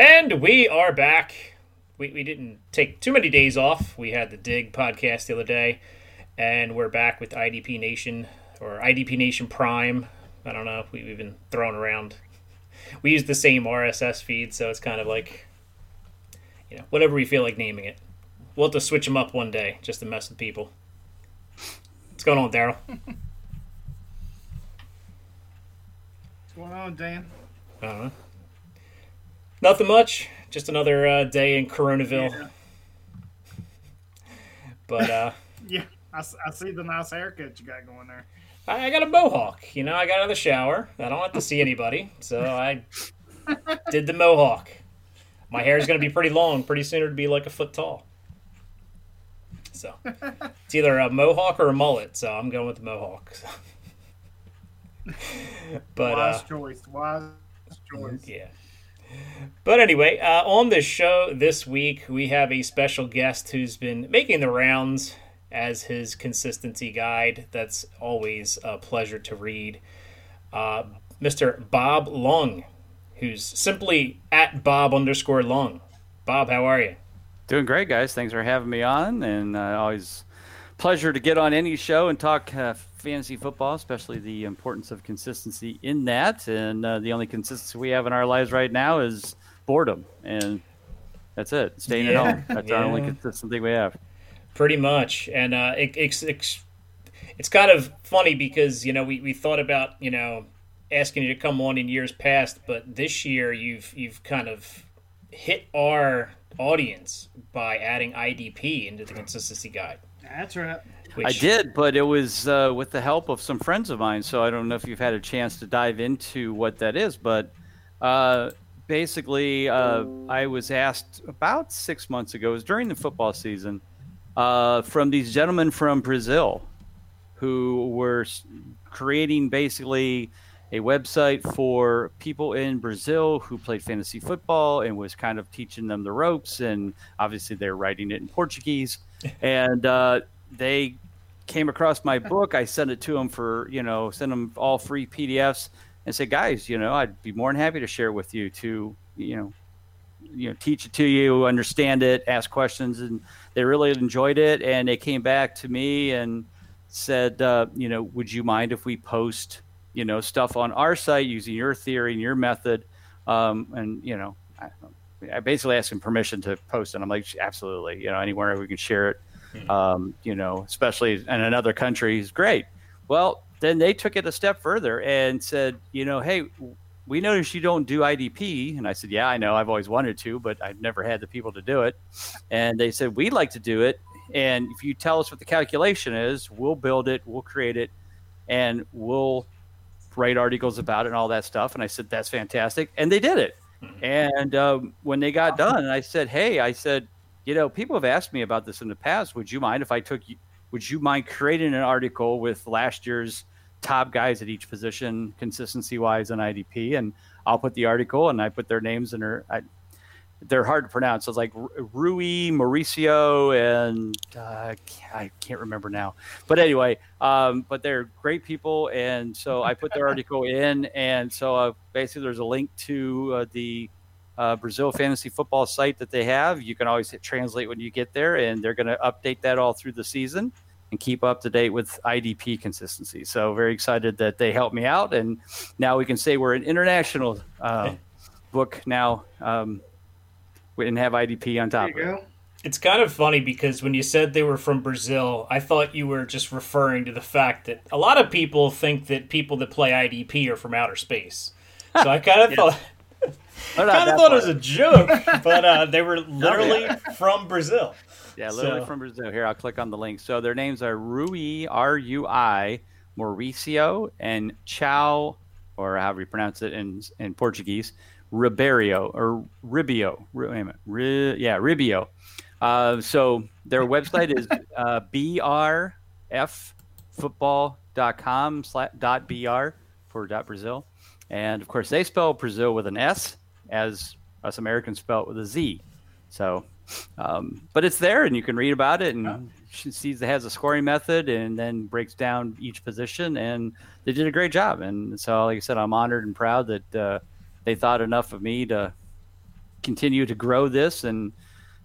And we are back. We, we didn't take too many days off. We had the Dig podcast the other day, and we're back with IDP Nation or IDP Nation Prime. I don't know. We, we've been thrown around. We use the same RSS feed, so it's kind of like, you know, whatever we feel like naming it. We'll have to switch them up one day just to mess with people. What's going on, Daryl? What's going on, Dan? I don't know. Nothing much. Just another uh, day in Coronaville. Yeah. But uh, Yeah, I see the nice haircut you got going there. I, I got a mohawk. You know, I got out of the shower. I don't have to see anybody, so I did the mohawk. My hair is going to be pretty long. Pretty soon it'll be like a foot tall. So it's either a mohawk or a mullet. So I'm going with the mohawk. but Wise uh, choice. Wise choice. yeah. But anyway, uh, on the show this week, we have a special guest who's been making the rounds as his consistency guide. That's always a pleasure to read. Uh, Mr. Bob Lung, who's simply at Bob underscore Lung. Bob, how are you? Doing great, guys. Thanks for having me on, and uh, always pleasure to get on any show and talk uh, fantasy football, especially the importance of consistency in that. And uh, the only consistency we have in our lives right now is boredom, and that's it. Staying Yeah, at home. That's our only yeah. consistent thing we have. Pretty much, and uh, it, it's it's it's kind of funny because you know we, we thought about you know asking you to come on in years past, but this year you've you've kind of hit our audience by adding IDP into the consistency guide. That's right. Which, I did, but it was uh, with the help of some friends of mine. So I don't know if you've had a chance to dive into what that is, but uh, basically, uh, I was asked about six months ago, it was during the football season, uh, from these gentlemen from Brazil who were creating basically a website for people in Brazil who played fantasy football and was kind of teaching them the ropes. And obviously, they're writing it in Portuguese. And uh, they came across my book. I sent it to them for, you know, send them all free PDFs and said, guys, you know, I'd be more than happy to share it with you to, you know, you know, teach it to you, understand it, ask questions, and they really enjoyed it. And they came back to me and said, uh, you know, would you mind if we post, you know, stuff on our site using your theory and your method? Um, and you know, I, I basically asked him permission to post And I'm like, absolutely, you know, anywhere we can share it. Um, you know, especially in another country is great. Well, then they took it a step further and said, you know, hey, we noticed you don't do IDP. And I said, yeah, I know. I've always wanted to, but I've never had the people to do it. And they said, we'd like to do it. And if you tell us what the calculation is, we'll build it, we'll create it, and we'll write articles about it and all that stuff. And I said, that's fantastic. And they did it. And um, when they got done, I said, hey, I said, you know, people have asked me about this in the past. Would you mind if I took you? Would you mind creating an article with last year's top guys at each position, consistency wise, and IDP? And I'll put the article and I put their names in her. I, they're hard to pronounce. So it's like Rui, Mauricio, and uh, I can't remember now. But anyway, um, but they're great people, and so I put their article in, and so uh, basically there's a link to uh, the uh, Brazil fantasy football site that they have. You can always hit translate when you get there, and they're going to update that all through the season and keep up to date with IDP consistency. So very excited that they helped me out, and now we can say we're an international uh, book now. Um, we didn't have IDP on There top you of it. go. It's kind of funny because when you said they were from Brazil, I thought you were just referring to the fact that a lot of people think that people that play IDP are from outer space. So I kind of thought Oh, not kind of thought it was a joke, but uh, they were literally from Brazil. Yeah, literally So- from Brazil. Here, I'll click on the link. So their names are Rui, R U I, Mauricio, and Chao or however you pronounce it in in Portuguese, Ribeiro or Ribio. Wait a minute, Ri, yeah, Ribio. Uh, so their website is uh, brffootball.com slash dot br for dot Brazil, and of course they spell Brazil with an S, as us Americans spell it with a Z. So, um, but it's there, and you can read about it, and she sees it has a scoring method, and then breaks down each position, and they did a great job. And so, like I said, I'm honored and proud that uh, they thought enough of me to continue to grow this, and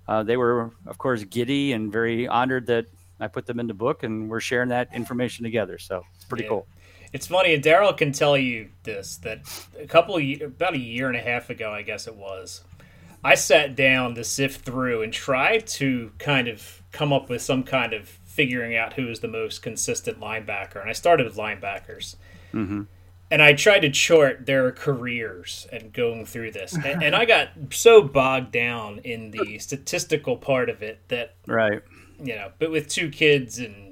uh, they were, of course, giddy and very honored that I put them in the book, and we're sharing that information together. So it's pretty Yeah. cool. It's funny, and Daryl can tell you this that a couple of about a year and a half ago, I guess it was. I sat down to sift through and try to kind of come up with some kind of figuring out who is the most consistent linebacker, and I started with linebackers. Mm-hmm. And I tried to chart their careers and going through this, and, and I got so bogged down in the statistical part of it that Right. you know. But with two kids, and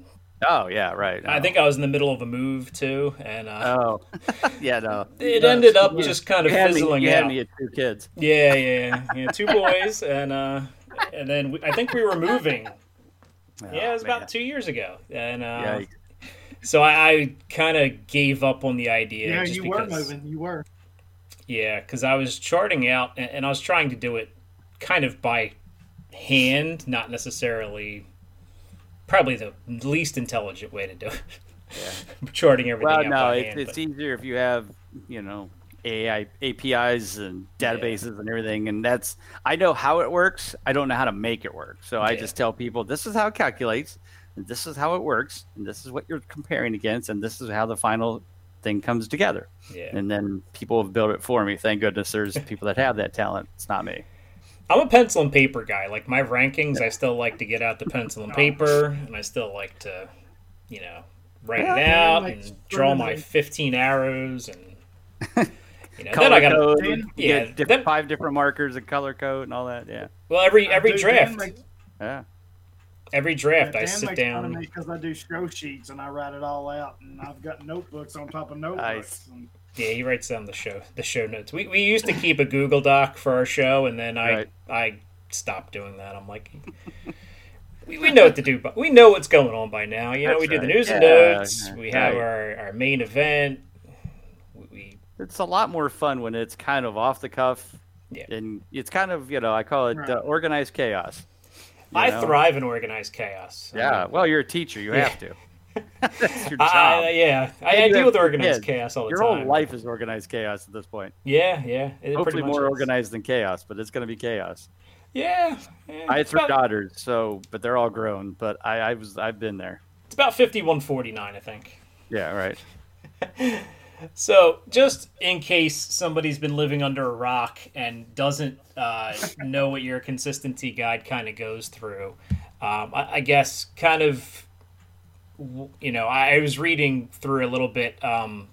Oh yeah, right. I think I was in the middle of a move too, and uh, Oh, yeah, no. it ended up just kind of You had me, fizzling you had out. me at two kids. Yeah, yeah, yeah. Two boys, and uh, and then we, I think we were moving. yeah, it was Oh, man. about two years ago, and uh, Yeah, so I, I kind of gave up on the idea. Yeah, just you were because, moving. You were. Yeah, because I was charting out, and, and I was trying to do it kind of by hand, not necessarily. Probably the least intelligent way to do it. Yeah. charting everything Well, out no, hand. it's but- easier if you have, you know, AI APIs and databases and everything. And that's I know how it works. I don't know how to make it work. So I just tell people this is how it calculates, and this is how it works, and this is what you're comparing against, and this is how the final thing comes together. yeah. And then people have built it for me. Thank goodness there's people that have that talent. It's not me. I'm a pencil and paper guy. Like my rankings, I still like to get out the pencil and paper, and I still like to, you know, write Yeah, it out like and draw my scribbling. 15 arrows, and you know, then I got code, yeah. different, Then, five different markers and color code and all that. Yeah, well, every every Dude, draft, makes, yeah. every draft, I sit makes fun of down. because I do show sheets and I write it all out, and I've got notebooks on top of notebooks. Nice. And Yeah, he writes down the show the show notes. We we used to keep a Google Doc for our show, and then I Right. I stopped doing that. I'm like. We, we know what to do, but we know what's going on by now. You know, That's we do the right. news and notes. yeah, We have our, our main event. We, we It's a lot more fun when it's kind of off the cuff. Yeah. And it's kind of, you know, I call it Right. uh, organized chaos. I know? thrive in organized chaos. I Yeah. mean, Well, you're a teacher. You Yeah. have to. That's your job. I- yeah, I, I deal with organized kids. chaos all the Your time. whole life is organized chaos at this point. Yeah, yeah. It pretty Hopefully more is. organized than chaos, but it's going to be chaos. Yeah, yeah. I had it's, three about, daughters, so but they're all grown. But I, I was I've been there. it's about fifty-one forty-nine, I think. Yeah. Right. So, just in case somebody's been living under a rock and doesn't uh, know what your consistency guide kind of goes through, um, I, I guess kind of, you know, I, I was reading through a little bit. Um,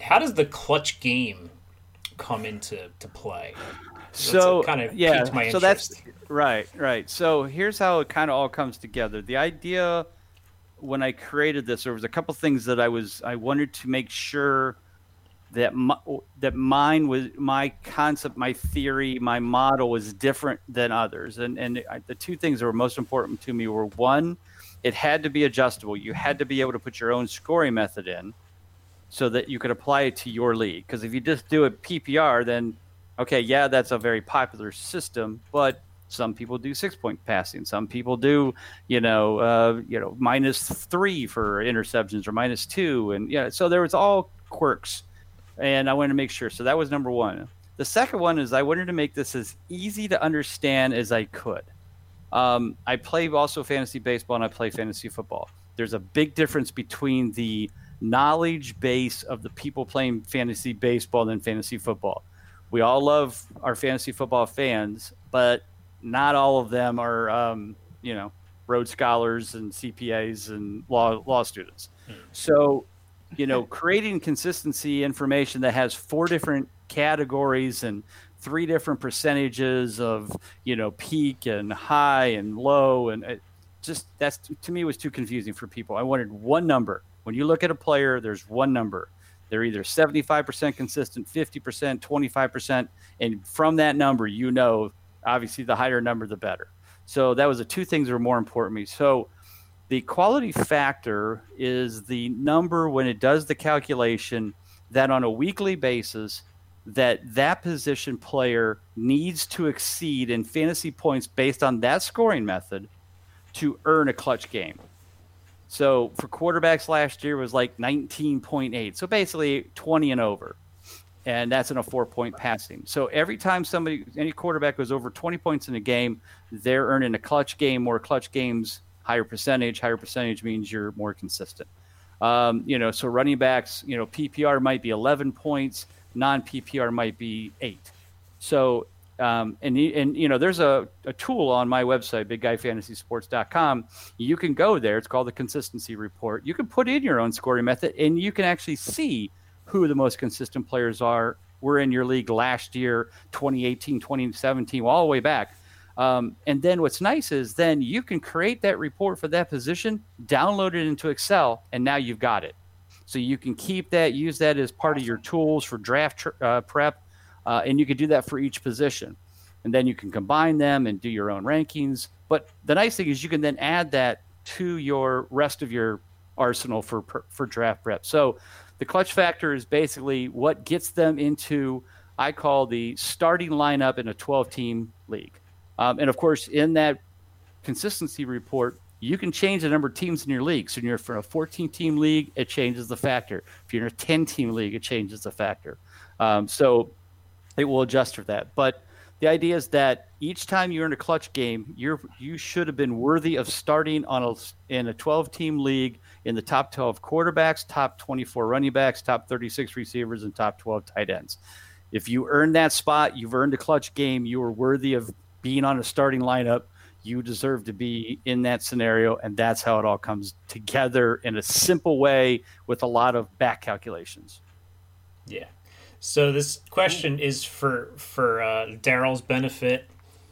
how does the clutch game come into to play? So kind of yeah. so that's right. Right. So here's how it kind of all comes together. The idea when I created this, there was a couple things that I was I wanted to make sure that my, that mine was my concept, my theory, my model was different than others. And and I, the two things that were most important to me were one, it had to be adjustable. You had to be able to put your own scoring method in, so that you could apply it to your league. Because if you just do it PPR, then okay, yeah, that's a very popular system, but some people do six point passing. Some people do, you know, uh, you know, minus three for interceptions or minus two, and yeah. So there was all quirks, and I wanted to make sure. So that was number one. The second one is I wanted to make this as easy to understand as I could. Um, I play also fantasy baseball and I play fantasy football. There's a big difference between the knowledge base of the people playing fantasy baseball and fantasy football. We all love our fantasy football fans, but not all of them are, um, you know, Rhodes Scholars and CPAs and law law students. So, you know, creating consistency information that has four different categories and three different percentages of, you know, peak and high and low and it just that's to me was too confusing for people. I wanted one number. When you look at a player, there's one number. They're either 75% consistent, 50%, 25%. And from that number, you know, obviously the higher number, the better. So that was the two things that were more important to me. So the quality factor is the number when it does the calculation that on a weekly basis that that position player needs to exceed in fantasy points based on that scoring method to earn a clutch game. So for quarterbacks last year was like 19.8. So basically 20 and over. And that's in a four point passing. So every time somebody, any quarterback goes over 20 points in a game, they're earning a clutch game. More clutch games, higher percentage. Higher percentage means you're more consistent. Um, you know, so running backs, you know, PPR might be 11 points non PPR might be eight. So, um, and, and, you know, there's a, a tool on my website, bigguyfantasysports.com. You can go there. It's called the consistency report. You can put in your own scoring method and you can actually see who the most consistent players are. Were in your league last year, 2018, 2017, all the way back. Um, and then what's nice is then you can create that report for that position, download it into Excel, and now you've got it. So you can keep that, use that as part of your tools for draft uh, prep, uh, and you can do that for each position. And then you can combine them and do your own rankings. But the nice thing is you can then add that to your rest of your arsenal for for draft prep. So the clutch factor is basically what gets them into I call the starting lineup in a 12 team league. Um, and of course, in that consistency report, you can change the number of teams in your league. So, you're for a 14 team league, it changes the factor. If you're in a 10 team league, it changes the factor. Um, so, it will adjust for that. But the idea is that each time you're in a clutch game, you're you should have been worthy of starting on a in a 12 team league in the top 12 quarterbacks, top 24 running backs, top 36 receivers, and top 12 tight ends. If you earned that spot, you've earned a clutch game. You are worthy of being on a starting lineup you deserve to be in that scenario and that's how it all comes together in a simple way with a lot of back calculations. Yeah. So this question is for for uh, daryl's benefit.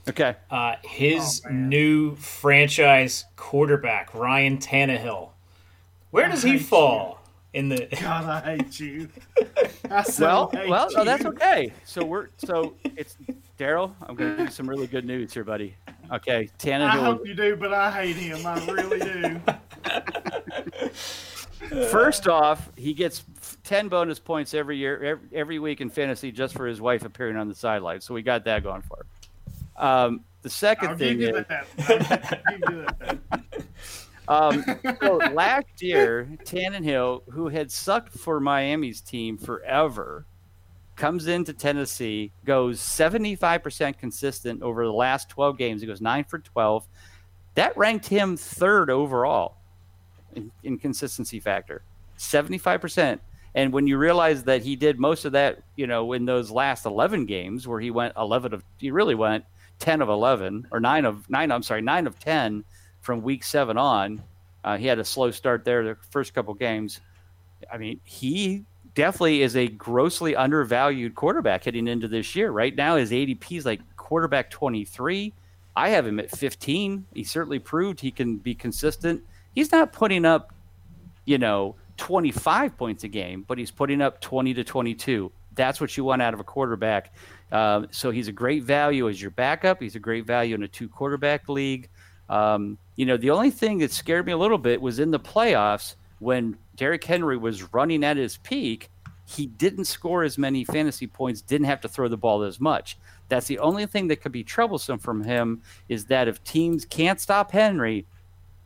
Okay. Uh, his oh, new franchise quarterback ryan Tannehill. where does he fall? you. In the god i hate you I well well no, that's okay so we're so it's daryl i'm going to give you some really good news here buddy Okay, Tannehill. I hope you do, but I hate him. I really do. First off, he gets ten bonus points every year, every, every, week in fantasy, just for his wife appearing on the sideline. So we got that going for him. Um, the 2nd thing is. Um, so last year, Tannehill, who had sucked for Miami's team forever, comes into Tennessee, goes 75% consistent over the last 12 games. He goes 9 for 12. That ranked him third overall in, in consistency factor. 75%. And when you realize that he did most of that, you know, in those last 11 games where he went 11 of, he really went 10 of 11 or 9 of 9, I'm sorry, 9 of 10 from week 7 on. Uh, he had a slow start there the first couple games. I mean, he definitely is a grossly undervalued quarterback heading into this year. Right now, his ADP is like quarterback 23. I have him at 15. He certainly proved he can be consistent. He's not putting up, you know, 25 points a game, but he's putting up 20 to 22. That's what you want out of a quarterback. Um, so he's a great value as your backup. He's a great value in a two quarterback league. Um, you know, the only thing that scared me a little bit was in the playoffs when Derrick Henry was running at his peak, he didn't score as many fantasy points, didn't have to throw the ball as much. That's the only thing that could be troublesome from him is that if teams can't stop Henry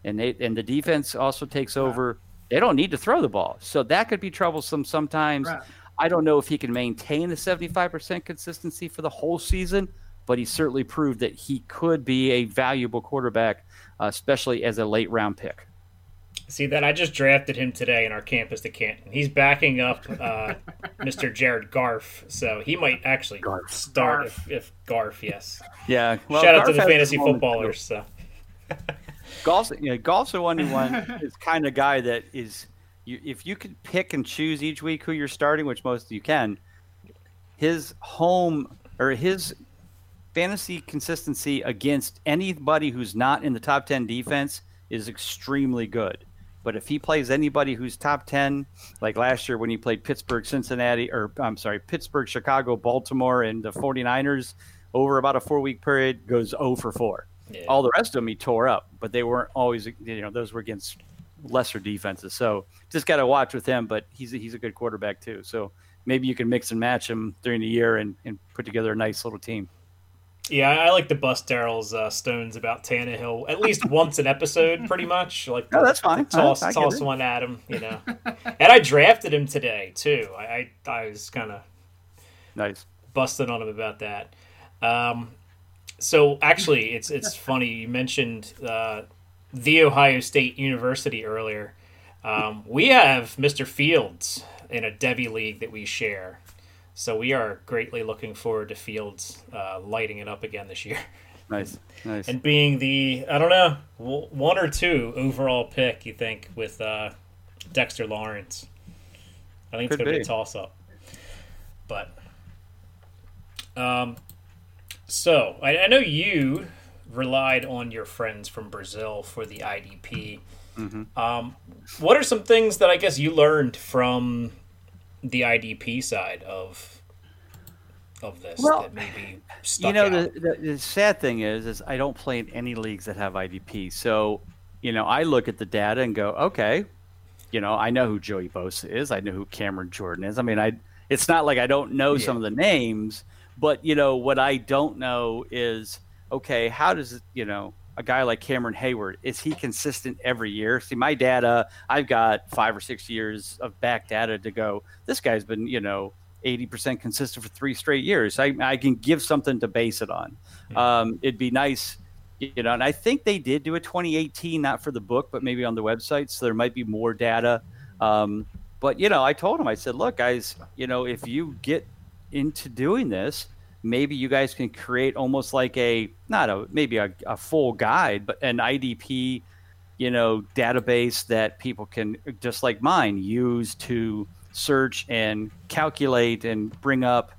and they and the defense also takes right. over, they don't need to throw the ball. So that could be troublesome sometimes. Right. I don't know if he can maintain the 75% consistency for the whole season, but he certainly proved that he could be a valuable quarterback, uh, especially as a late round pick. See that I just drafted him today in our campus to Canton. He's backing up uh, Mr. Jared Garf, so he might actually Garf. start Garf. If, if Garf. Yes. Yeah. Well, Shout Garf out to the fantasy footballers. So. golf's you know, golf's a one to one is kind of guy that is you, if you could pick and choose each week who you're starting, which most of you can, his home or his fantasy consistency against anybody who's not in the top ten defense is extremely good But if he plays anybody who's top 10, like last year when he played Pittsburgh, Cincinnati, or I'm sorry, Pittsburgh, Chicago, Baltimore, and the 49ers over about a four week period, goes 0 for 4. Yeah. All the rest of them he tore up, but they weren't always, you know, those were against lesser defenses. So just got to watch with him, but he's a, he's a good quarterback too. So maybe you can mix and match him during the year and, and put together a nice little team. Yeah, I like to bust Daryl's uh, stones about Tannehill at least once an episode, pretty much. Like, Oh, that's fine. Toss, I- toss one at him, you know. and I drafted him today too. I I, I was kind of Nice. busting on him about that. Um, so actually, it's it's funny you mentioned uh, the Ohio State University earlier. Um, we have Mr. Fields in a devy league that we share, so we are greatly looking forward to Fields uh, lighting it up again this year Nice. Nice. and being the I don't know w- one or two overall pick. You think with uh, Dexter Lawrence? I think it's Could going to be be. a toss up, but um, so I, I know you relied on your friends from Brazil for the IDP. Mm-hmm. Um, what are some things that I guess you learned from the IDP side of of this Well, that maybe stuck you know the, the, the sad thing is is i don't play in any leagues that have idp so you know i look at the data and go okay you know i know who joey bosa is. I know who cameron jordan is. I mean i it's not like i don't know some of the names but you know what i don't know is okay how does it you know a guy like cameron heyward is he consistent every year see my data i've got five or six years of back data to go this guy's been you know 80% consistent for three straight years. I, I can give something to base it on. Um, it'd be nice, you know, and I think they did do a 2018, not for the book, but maybe on the website. So there might be more data. Um, but, you know, I told him, I said, look, guys, you know, if you get into doing this, maybe you guys can create almost like a, not a, maybe a, a full guide, but an IDP, you know, database that people can, just like mine, use to search and calculate and bring up,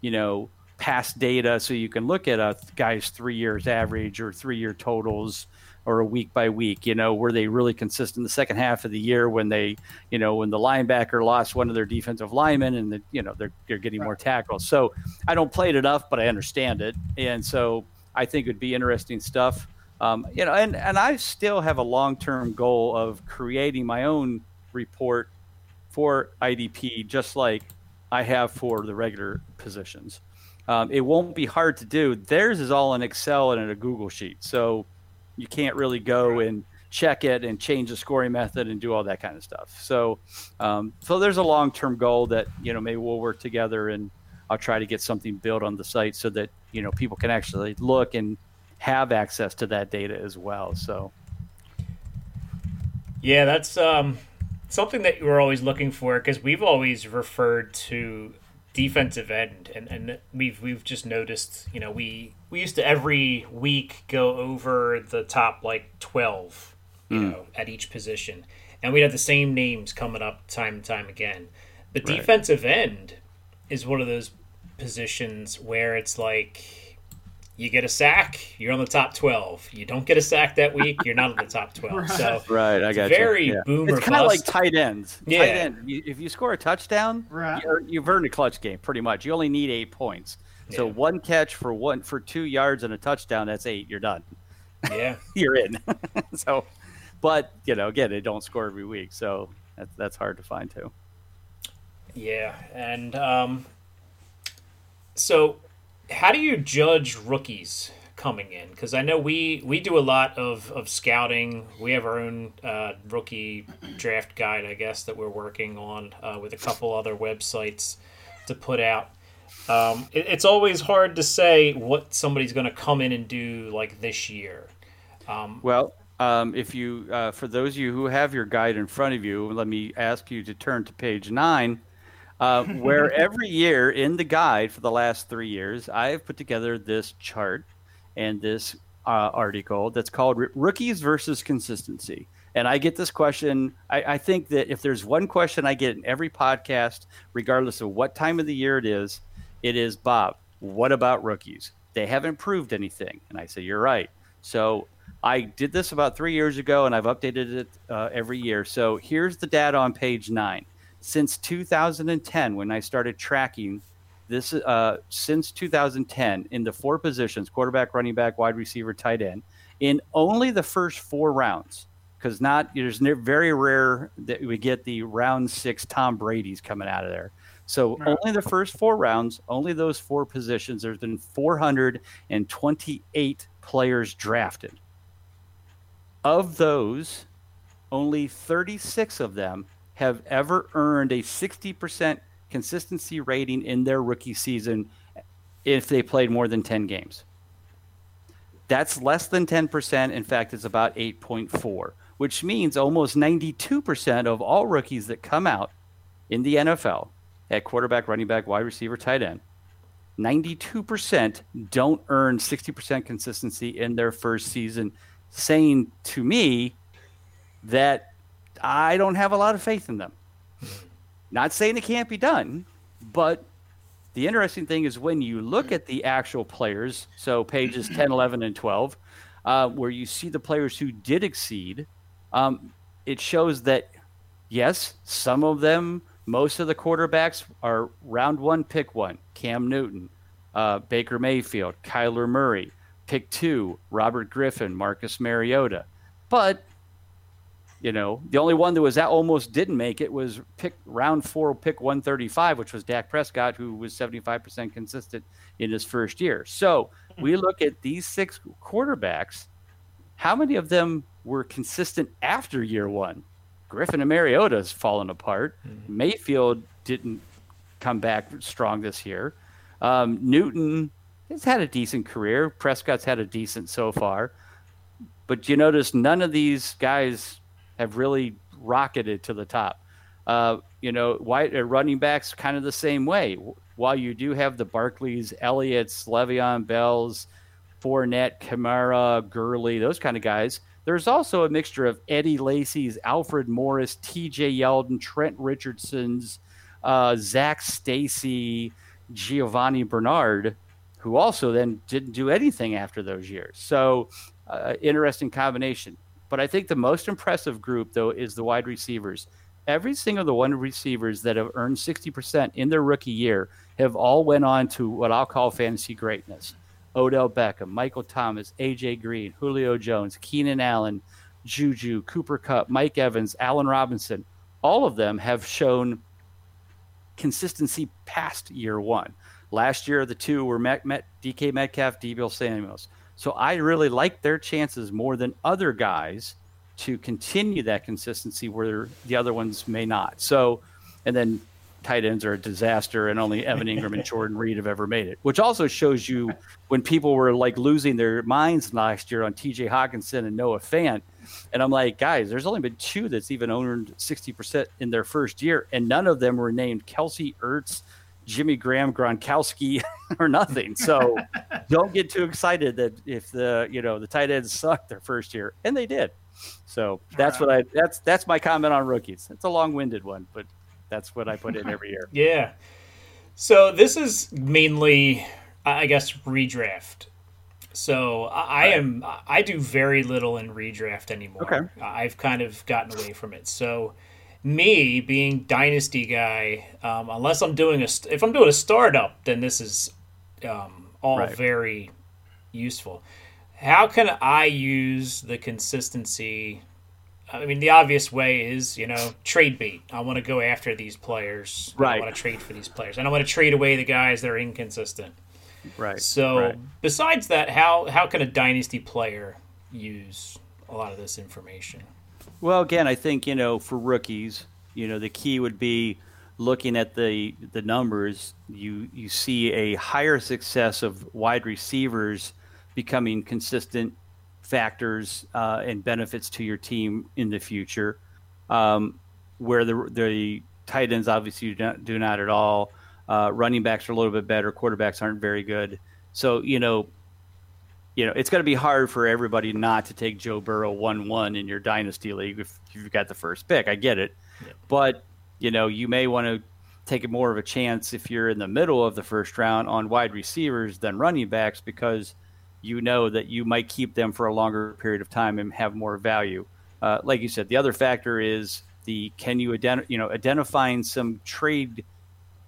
you know, past data so you can look at a guy's three years average or three year totals or a week by week, you know, were they really consistent the second half of the year when they, you know, when the linebacker lost one of their defensive linemen and the, you know, they're, they're getting more tackles. So I don't play it enough, but I understand it. And so I think it'd be interesting stuff. Um, you know, and, and I still have a long term goal of creating my own report for IDP, just like I have for the regular positions. Um, it won't be hard to do. Theirs is all in Excel and in a Google sheet, so you can't really go and check it and change the scoring method and do all that kind of stuff. So, um, so there's a long-term goal that you know maybe we'll work together and I'll try to get something built on the site so that you know people can actually look and have access to that data as well. So, Yeah, that's um, something that we're always looking for because we've always referred to defensive end, and, and we've we've just noticed. You know, we we used to every week go over the top like twelve, you hmm. know, at each position, and we'd have the same names coming up time and time again. The Right. defensive end is one of those positions where it's like you get a sack, you're on the top 12. You don't get a sack that week, you're not on the top 12. So right, I It's got very you. Yeah. boomer It's kind of like tight ends. Yeah. Tight end. You, if you score a touchdown, Right. you're, you've earned a clutch game pretty much. You only need eight points. So one catch for one for two yards and a touchdown, that's eight. You're done. yeah. You're in. so, but you know, again, they don't score every week, so that's that's hard to find too. Yeah, and um, so how do you judge rookies coming in? Because I know we we do a lot of of scouting. We have our own uh, rookie draft guide, I guess, that we're working on uh, with a couple other websites to put out. Um, it, it's always hard to say what somebody's going to come in and do like this year. Well, um, if you, uh, for those of you who have your guide in front of you, let me ask you to turn to page nine, uh, where every year in the guide for the last three years, I have put together this chart and this uh, article that's called "R- Rookies versus Consistency. And I get this question. I, I think that if there's one question I get in every podcast, regardless of what time of the year it is, it is Bob, what about rookies? They haven't proved anything. And I say, you're right. So I did this about three years ago, and I've updated it uh, every year. So here's the data on page nine. Since 2010, when I started tracking this, uh, since 2010, in the four positions quarterback, running back, wide receiver, tight end in only the first four rounds, because not there's very rare that we get the round six Tom Brady's coming out of there. So right. only the first four rounds, only those four positions. There's been 428 players drafted. Of those, only 36 of them have ever earned a 60% consistency rating in their rookie season if they played more than 10 games. That's less than 10%. In fact, it's about 8.4, which means almost 92% of all rookies that come out in the NFL at quarterback, running back, wide receiver, tight end, 92% don't earn 60% consistency in their first season, saying to me that I don't have a lot of faith in them. Not saying it can't be done, but the interesting thing is when you look at the actual players, so pages 10, 11, and 12, uh, where you see the players who did exceed, um, it shows that, yes, some of them, most of the quarterbacks are round one, pick one. Cam Newton, uh, Baker Mayfield, Kyler Murray, pick two, Robert Griffin, Marcus Mariota. But you know, the only one that was that almost didn't make it was pick round four, pick 135, which was Dak Prescott, who was 75% consistent in his first year. So we look at these six quarterbacks. How many of them were consistent after year one? Griffin and Mariota has fallen apart. Mm-hmm. Mayfield didn't come back strong this year. Um, Newton has had a decent career. Prescott's had a decent so far. But you notice none of these guys have really rocketed to the top. Uh, you know, white uh, running backs kind of the same way. While you do have the Barkleys, Elliott's, Le'Veon Bells, Fournette, Kamara, Gurley, those kind of guys. There's also a mixture of Eddie Lacy's, Alfred Morris, T.J. Yeldon, Trent Richardson's, uh, Zac Stacy, Giovani Bernard, who also then didn't do anything after those years. So, uh, interesting combination. But I think the most impressive group, though, is the wide receivers. Every single the one receivers that have earned 60% in their rookie year have all went on to what I'll call fantasy greatness. Odell Beckham, Michael Thomas, AJ Green, Julio Jones, Keenan Allen, Juju, Cooper Kupp, Mike Evans, Allen Robinson. All of them have shown consistency past year one. Last year, the two were DK Metcalf, Deebo Samuels. So I really like their chances more than other guys to continue that consistency where the other ones may not. So, and then tight ends are a disaster, and only Evan Engram and Jordan Reed have ever made it. Which also shows you when people were like losing their minds last year on T.J. Hockenson and Noah Fant, and I'm like, guys, there's only been two that's even earned 60% in their first year, and none of them were named Kelce Ertz, Jimmy Graham, Gronkowski, or nothing. So don't get too excited that if the you know the tight ends sucked their first year, and they did. So that's what I that's that's my comment on rookies. It's a long winded one, but that's what I put in every year. Yeah. So this is mainly, I guess, redraft. So I, right. am I do very little in redraft anymore. Okay. I've kind of gotten away from it. So me being dynasty guy, um, unless I'm doing a if I'm doing a startup, then this is um, all right. very useful. How can I use the consistency? I mean, the obvious way is you know trade bait. I want to go after these players. Right. I want to trade for these players, and I want to trade away the guys that are inconsistent. Right. So right. besides that, how how can a dynasty player use a lot of this information? Well, again, I think you know for rookies, you know the key would be looking at the the numbers. You you see a higher success of wide receivers becoming consistent factors uh, and benefits to your team in the future, um, where the the tight ends obviously do not, do not at all. Uh, running backs are a little bit better. Quarterbacks aren't very good. So you know you know, it's going to be hard for everybody not to take Joe Burrow 1 1 in your dynasty league if you've got the first pick. I get it. Yeah. But, you know, you may want to take more of a chance if you're in the middle of the first round on wide receivers than running backs because you know that you might keep them for a longer period of time and have more value. Uh, like you said, the other factor is the can you identify you know identifying some trade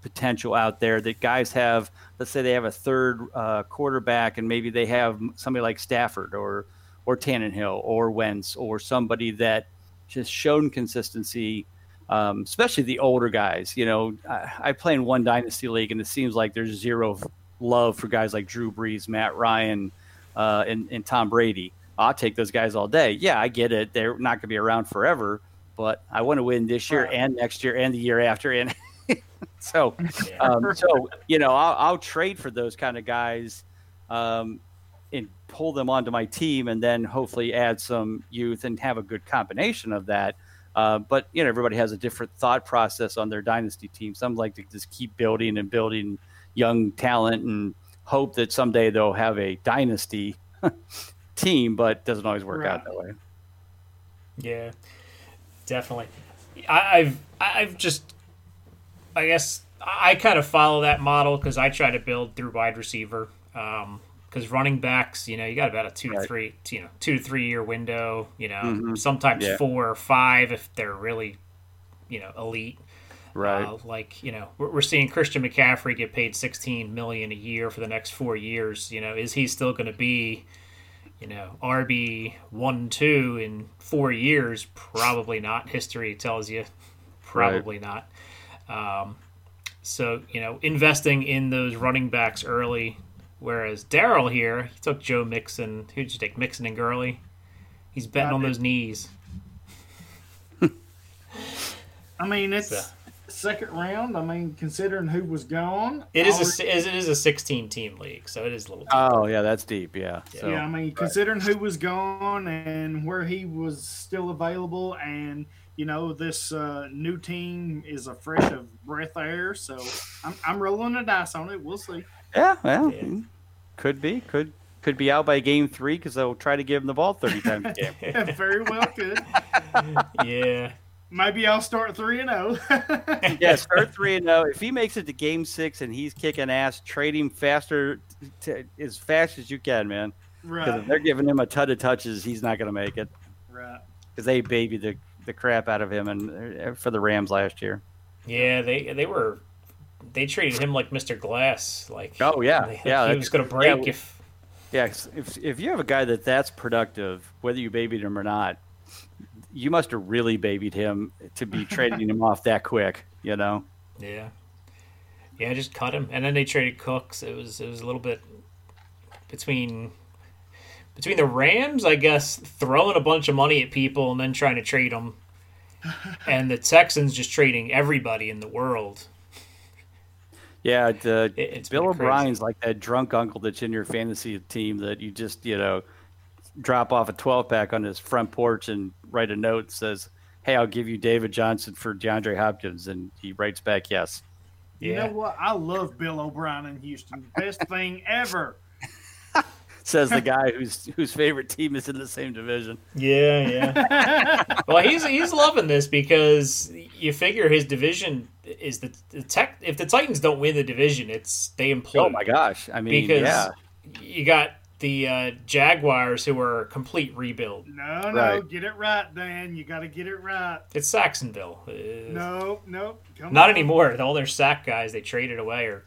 potential out there that guys have. Let's say they have a third uh, quarterback, and maybe they have somebody like Stafford or or Tannehill or Wentz or somebody that just shown consistency. Um, especially the older guys. You know, I, I play in one dynasty league, and it seems like there's zero love for guys like Drew Brees, Matt Ryan, uh, and, and Tom Brady. I'll take those guys all day. Yeah, I get it. They're not going to be around forever, but I want to win this year and next year and the year after. And so, um, so you know, I'll, I'll, trade for those kind of guys um, and pull them onto my team, and then hopefully add some youth and have a good combination of that. Uh, but you know, everybody has a different thought process on their dynasty team. Some like to just keep building and building young talent and hope that someday they'll have a dynasty team, but doesn't always work right. out that way. Yeah, definitely. I, I've I've just I guess I kind of follow that model because I try to build through wide receiver. Um, because running backs, you know, you got about a two right. to three, you know, two to three year window. You know, mm-hmm. sometimes yeah. four or five if they're really, you know, elite. Right. Uh, like you know, we're, we're seeing Christian McCaffrey get paid 16 million a year for the next four years. You know, is he still going to be, you know, RB one two in four years? Probably not. History tells you, probably right. not. Um, so you know, investing in those running backs early. Whereas Daryl here, he took Joe Mixon. Who'd you take, Mixon and Gurley? He's betting on those knees. I mean, it's so second round. I mean, considering who was gone, it is a it is a sixteen team league, so it is a little. Deep. Oh yeah, that's deep. Yeah. Yeah, so, yeah I mean, right. considering who was gone and where he was still available, and you know this uh, new team is a fresh of breath air, so I'm I'm rolling the dice on it. We'll see. Yeah, well, yeah. could be, could could be out by game three because they'll try to give him the ball thirty times a game. yeah, very well could. yeah. Maybe I'll start three and zero. Oh. yeah, start three and zero. Oh. If he makes it to Game Six and he's kicking ass, trade him faster, to, as fast as you can, man. Right. Because if they're giving him a ton of touches, he's not going to make it. Right. Because they baby the the crap out of him and uh, for the Rams last year. Yeah, they they were they treated him like Mr. Glass. Like oh yeah, they, yeah, he was going to break yeah, if. Yeah, if if you have a guy that that's productive, whether you babied him or not, you must have really babied him to be trading him off that quick, you know? Yeah. Yeah, just cut him. And then they traded Cooks. It was it was a little bit between between the Rams, I guess, throwing a bunch of money at people and then trying to trade them, and the Texans just trading everybody in the world. Yeah, the, it, Bill O'Brien's like that drunk uncle that's in your fantasy team that you just you know drop off a 12 pack on his front porch and write a note that says, Hey, I'll give you David Johnson for DeAndre Hopkins. And he writes back, Yes. You yeah. know what? I love Bill O'Brien in Houston. Best thing ever. Says the guy whose whose favorite team is in the same division. Yeah, yeah. well, he's he's loving this because you figure his division is the, the tech. If the Titans don't win the division, it's they implode. Oh my gosh! I mean, because yeah. you got the uh, Jaguars, who are a complete rebuild. No, no, right. get it right, Dan. You got to get it right. It's Sacksonville. Uh, no, no, not on. anymore. All their sack guys they traded away or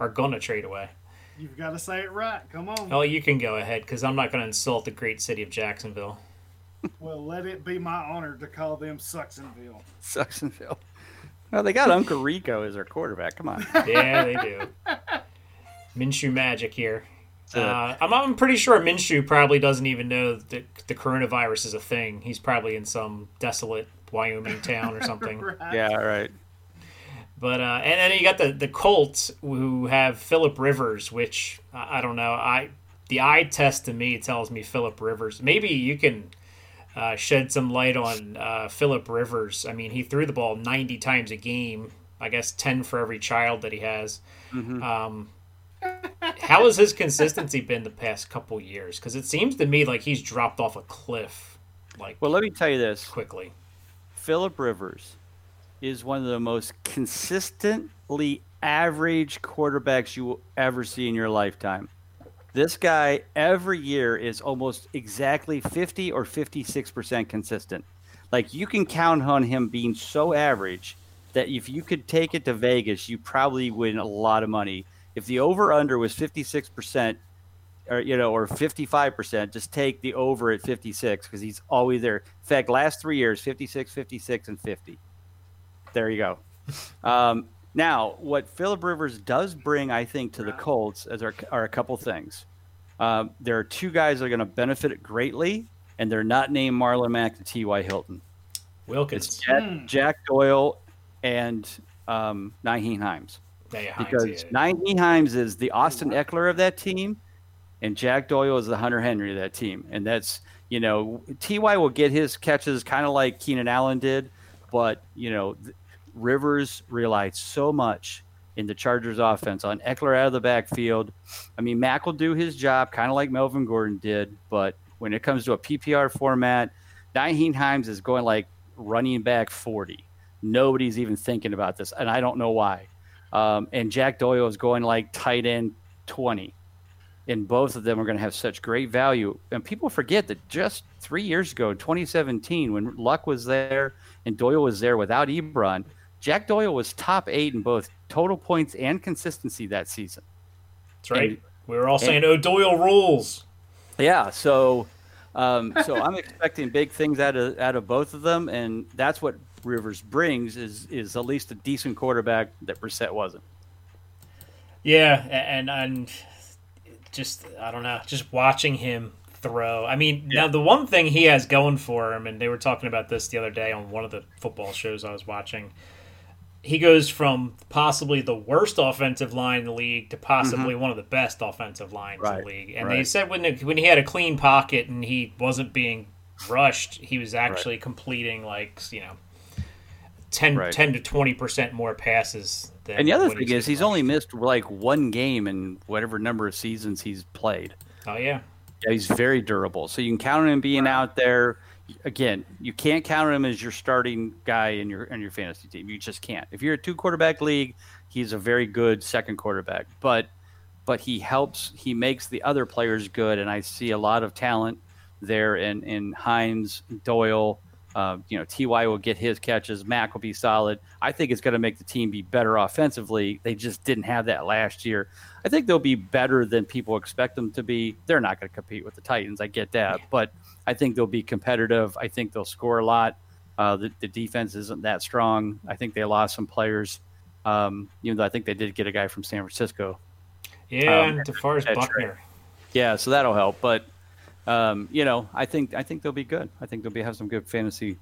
are gonna trade away. You've got to say it right. Come on. Oh, you can go ahead because I'm not going to insult the great city of Jacksonville. well, let it be my honor to call them Sucksonville. Sucksonville. Well, they got Uncle Rico as their quarterback. Come on. yeah, they do. Minshew magic here. Uh, I'm, I'm pretty sure Minshew probably doesn't even know that the coronavirus is a thing. He's probably in some desolate Wyoming town or something. right. Yeah, right. But uh, and then you got the the Colts who have Philip Rivers, which I, don't know. I the eye test to me tells me Philip Rivers. Maybe you can uh, shed some light on uh, Philip Rivers. I mean, he threw the ball 90 times a game. I guess 10 for every child that he has. Mm-hmm. Um, how has his consistency been the past couple years? Because it seems to me like he's dropped off a cliff. Like, well, let me tell you this quickly. Philip Rivers is one of the most consistently average quarterbacks you will ever see in your lifetime. This guy every year is almost exactly 50 or 56% consistent. Like you can count on him being so average that if you could take it to Vegas, you probably win a lot of money. If the over under was 56%, or you know, or 55%, just take the over at 56 because he's always there. In fact, last three years, 56, 56, and 50. There you go. Um, now, what Philip Rivers does bring, I think, to the Colts is are, are a couple things. Um, there are two guys that are going to benefit greatly, and they're not named Marlon Mack and T.Y. Hilton. Wilkins. It's Jack, Jack Doyle and um, Nyheim Himes. Yeah, yeah, Hines, Because yeah. Nyheim Himes is the Austin Ekeler of that team, and Jack Doyle is the Hunter Henry of that team. And that's, you know, Ty will get his catches kind of like Keenan Allen did, but, you know, Rivers relied so much in the Chargers offense on Ekeler out of the backfield. I mean, Mack will do his job kind of like Melvin Gordon did, but when it comes to a PPR format, Nyheim Himes is going like running back 40. Nobody's even thinking about this, and I don't know why. Um, and Jack Doyle is going like tight end 20 and both of them are going to have such great value. And people forget that just three years ago, in 2017, when Luck was there and Doyle was there without Ebron, Jack Doyle was top eight in both total points and consistency that season. That's right. and- we were all saying O'Doyle rules. Yeah, so um, so I'm expecting big things out of out of both of them, and that's what Rivers brings is is at least a decent quarterback that Brissett wasn't. Yeah, and and just I don't know, just watching him throw. I mean, now the one thing he has going for him, and they were talking about this the other day on one of the football shows I was watching. He goes from possibly the worst offensive line in the league to possibly mm-hmm. one of the best offensive lines in the league. And they said when when he had a clean pocket and he wasn't being rushed, he was actually completing like you know 10, Right. 10 to twenty percent more passes. Than And the other thing is, he's only missed like one game in whatever number of seasons he's played. oh yeah. Yeah, he's very durable. So you can count on him being out there. Again, you can't count on him as your starting guy in your in your fantasy team. You just can't. If you're a two quarterback league, he's a very good second quarterback. But but he helps. He makes the other players good, and I see a lot of talent there in in Hines, Doyle. Uh, you know, Ty will get his catches. Mack will be solid. I think it's going to make the team be better offensively. They just didn't have that last year. I think they'll be better than people expect them to be. They're not going to compete with the Titans. I get that, but I think they'll be competitive. I think they'll score a lot. Uh, the, the defense isn't that strong. I think they lost some players. Um, even though I think they did get a guy from San Francisco. Yeah, Um, and DeForest Buckner. Yeah, so that'll help. But um, you know, I think I think they'll be good. I think they'll be have some good fantasy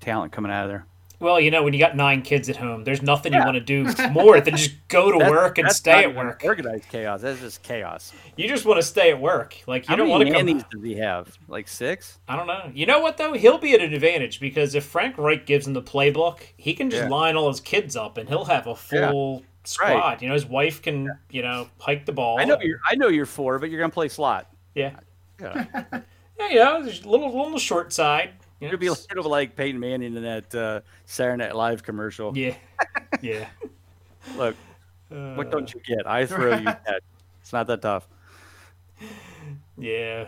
talent coming out of there. Well, you know, when you got nine kids at home, there's nothing you want to do more than just go to That's- work and stay at work. Organized chaos. That's just chaos. You just want to stay at work. Like you How don't many want to nannies come. does he have? Like six? I don't know. You know what though? He'll be at an advantage because if Frank Reich gives him the playbook, he can just Yeah. line all his kids up and he'll have a full squad. You know, his wife can you know hike the ball. I know you're. I know you're four, but you're gonna play slot. Yeah, Yeah. yeah, you know, there's a little little short side. You know, It'll be a little like Peyton Manning in that uh, Saturday Night Live commercial. yeah, yeah. Look, Uh, what don't you get? I throw you catch. It's not that tough. Yeah,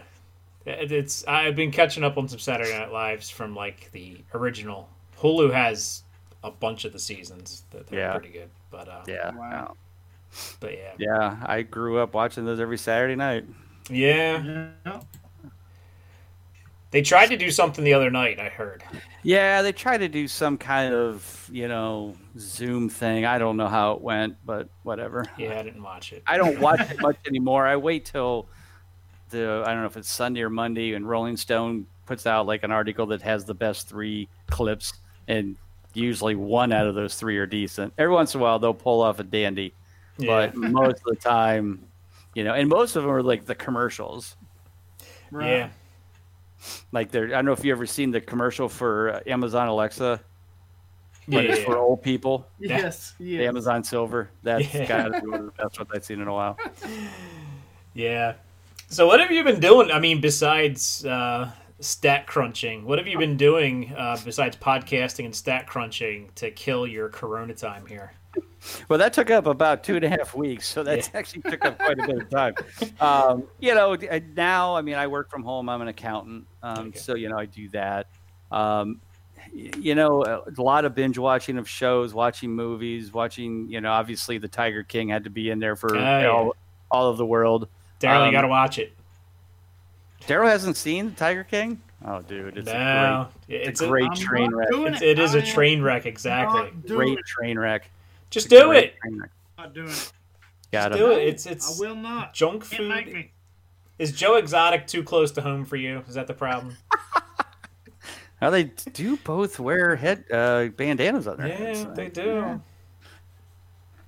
it's. I've been catching up on some Saturday Night Lives from like the original. Hulu has a bunch of the seasons that they're Yeah. pretty good, but uh, Yeah. Wow. but yeah, Yeah. I grew up watching those every Saturday night. Yeah. Yeah. They tried to do something the other night. I heard. Yeah, they tried to do some kind of, you know, Zoom thing. I don't know how it went, but whatever. Yeah, I didn't watch it. I don't watch it much anymore. I wait till the I don't know if it's Sunday or Monday, and Rolling Stone puts out like an article that has the best three clips, and usually one out of those three are decent. Every once in a while, they'll pull off a dandy, Yeah. but most of the time, you know, and most of them are like the commercials. Right. Yeah. Like they're I don't know if you ever seen the commercial for uh, Amazon Alexa, but it's Yeah. for old people. Yes. The Yes. Amazon Silver. That's Yeah. gotta be one of the best ones I've seen in a while. Yeah. So what have you been doing? I mean, besides uh, stat crunching, what have you been doing uh, besides podcasting and stat crunching to kill your Corona time here? Well, that took up about two and a half weeks, so that Yeah. actually took up quite a bit of time. Um, you know, uh, now I mean, I work from home. I'm an accountant, um, Okay. so you know, I do that. Um, you know, a a lot of binge watching of shows, watching movies, watching. You know, obviously, the Tiger King had to be in there for Oh, yeah. all, all of the world. Daryl, you Um, got to watch it. Daryl hasn't seen the Tiger King. Oh, dude, it's no, a it's great, a, great train wreck. it's, it is a train wreck. Exactly. Great train wreck. Just do it. train wreck. Not doing it. Got Just him. do it. It's it's I will not. junk Can't make food. me. Is Joe Exotic too close to home for you? Is that the problem? Now they do both wear head uh, bandanas on their heads. yeah, they do.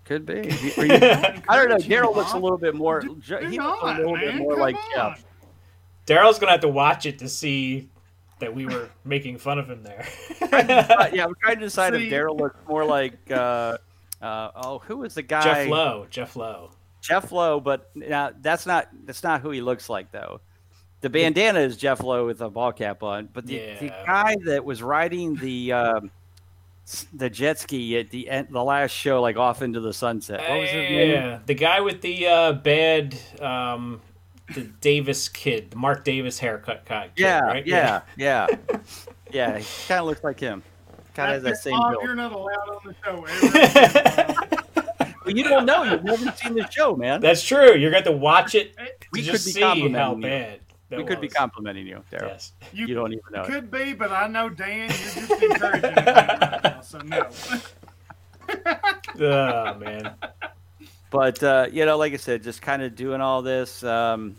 Could be. Are you- I don't know. Daryl looks a little bit more. Do He not, looks a little bit more Come like on. Jeff. Daryl's gonna have to watch it to see that we were making fun of him there. Yeah, we're trying to decide See- if Daryl looks more like. Uh, uh, oh, who was the guy? Jeff Lowe. Jeff Lowe. Jeff Lowe, but now that's not that's not who he looks like though. The bandana is Jeff Lowe with a ball cap on, but the, the guy that was riding the um, the jet ski at the end, the last show, like off into the sunset. What was his name? Yeah, the guy with the uh, bad, um, the Davis kid, the Mark Davis haircut guy. Yeah, right? yeah, yeah, yeah. He kind of looks like him. Kind of has that same Bob. You're not allowed on the show. Well, you don't know. You've never seen the show, man. That's true. You're going to watch it to we could just be see how complimenting you. bad. That we could be complimenting you, Daryl. Yes. you, You don't even know. it. could be, but I know Dan. You're just encouraging me right now, so no. Oh man. But uh, you know, like I said, just kind of doing all this, um,